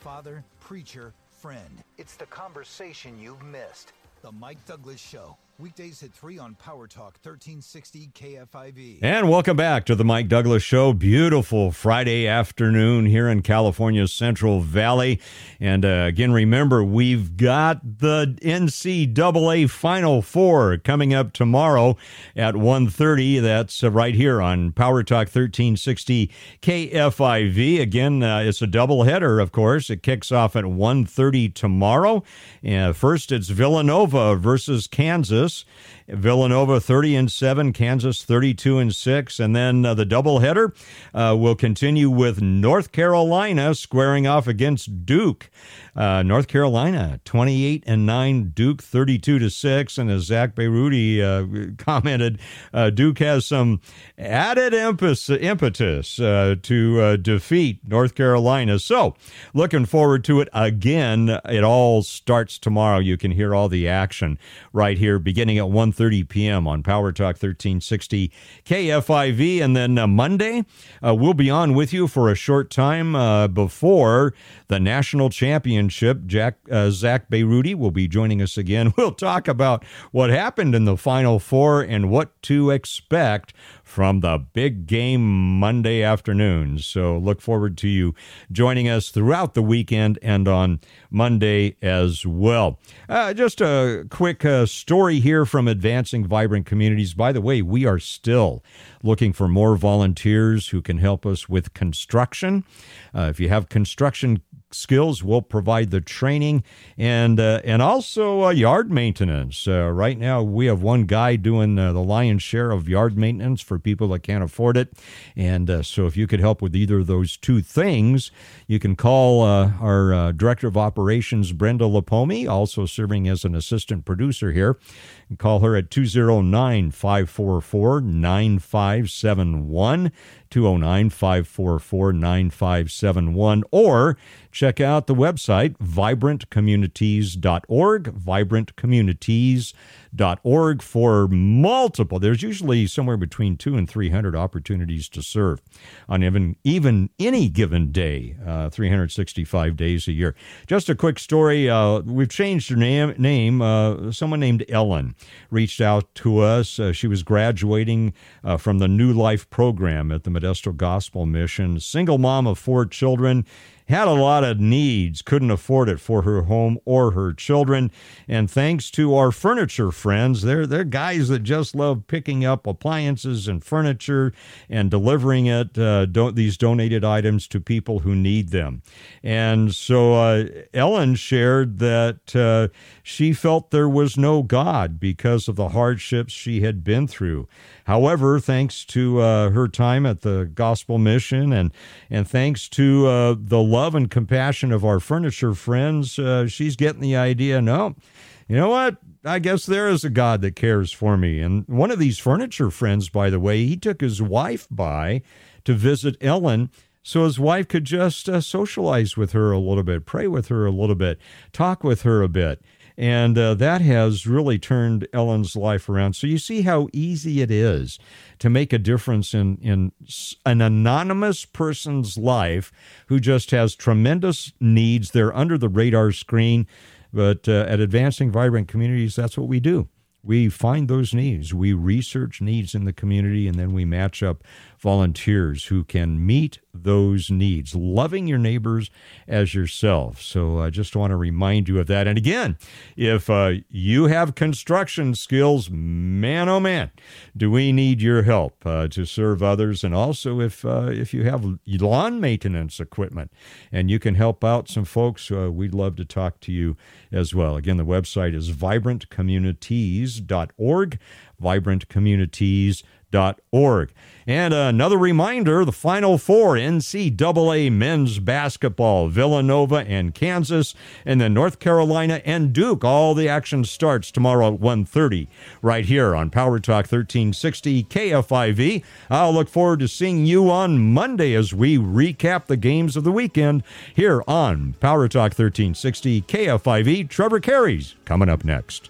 Father, preacher, friend. It's the conversation you've missed. The Mike Douglass Show. Weekdays at 3 on Power Talk 1360 KFIV. And welcome back to the Mike Douglass Show. Beautiful Friday afternoon here in California's Central Valley. And uh, again, remember, we've got the NCAA Final Four coming up tomorrow at 1.30. That's uh, right here on Power Talk 1360 KFIV. Again, uh, it's a doubleheader, of course. It kicks off at 1.30 tomorrow. Uh, first, it's Villanova versus Kansas service Villanova 30 and 7, Kansas 32 and 6, and then uh, the doubleheader uh, will continue with North Carolina squaring off against Duke. Uh, North Carolina 28 and 9, Duke 32 to 6, and as Zack Bayrouty uh, [laughs] commented, uh, Duke has some added impetus, impetus uh, to defeat North Carolina. So, looking forward to it again. It all starts tomorrow. You can hear all the action right here beginning at 1.30 p.m. on Power Talk 1360 KFIV. And then uh, Monday, uh, we'll be on with you for a short time uh, before the national championship. Jack uh, Zack Bayrouty will be joining us again. [laughs] We'll talk about what happened in the Final Four and what to expect from the big game Monday afternoon. So look forward to you joining us throughout the weekend and on Monday as well. Uh, just a quick uh, story here from Advancing Vibrant Communities. By the way, we are still looking for more volunteers who can help us with construction. Uh, if you have construction skills. We'll provide the training and uh, and also uh, yard maintenance. Uh, right now, we have one guy doing uh, the lion's share of yard maintenance for people that can't afford it. And uh, so, if you could help with either of those two things, you can call uh, our director of operations, Brenda Lapomi, also serving as an assistant producer here. Call her at 209 544 9571. 209 544 9571, or check out the website vibrantcommunities.org, vibrantcommunities.org org for multiple. There's usually somewhere between two and three hundred opportunities to serve on even even any given day, uh, 365 days a year. Just a quick story. Uh, we've changed her name. Name. Uh, someone named Ellen reached out to us. Uh, she was graduating uh, from the New Life program at the Modesto Gospel Mission. Single mom of four children had a lot of needs, couldn't afford it for her home or her children. And thanks to our furniture friends, they're, they're guys that just love picking up appliances and furniture and delivering it, uh, these donated items to people who need them. And so uh, Ellen shared that uh, she felt there was no God because of the hardships she had been through. However, thanks to uh, her time at the Gospel Mission and and thanks to uh, the love and compassion of our furniture friends, uh, she's getting the idea. No, you know what? I guess there is a God that cares for me. And one of these furniture friends, by the way, he took his wife by to visit Ellen so his wife could just uh, socialize with her a little bit, pray with her a little bit, talk with her a bit. And uh, that has really turned Ellen's life around. So you see how easy it is to make a difference in, in an anonymous person's life who just has tremendous needs. They're under the radar screen. But uh, at Advancing Vibrant Communities, that's what we do. We find those needs, we research needs in the community, and then we match up volunteers who can meet those needs, loving your neighbors as yourself. So I just want to remind you of that. And again, if uh, you have construction skills, man, oh man, do we need your help uh, to serve others? And also, if uh, if you have lawn maintenance equipment and you can help out some folks, uh, we'd love to talk to you as well. Again, the website is vibrantcommunities vibrantcommunities.org. Vibrantcommunities.org org. And another reminder the Final Four NCAA men's basketball, Villanova and Kansas, and then North Carolina and Duke. All the action starts tomorrow at 1.30 right here on Power Talk 1360 KFIV. I'll look forward to seeing you on Monday as we recap the games of the weekend here on Power Talk 1360 KFIV. Trevor Carey's coming up next.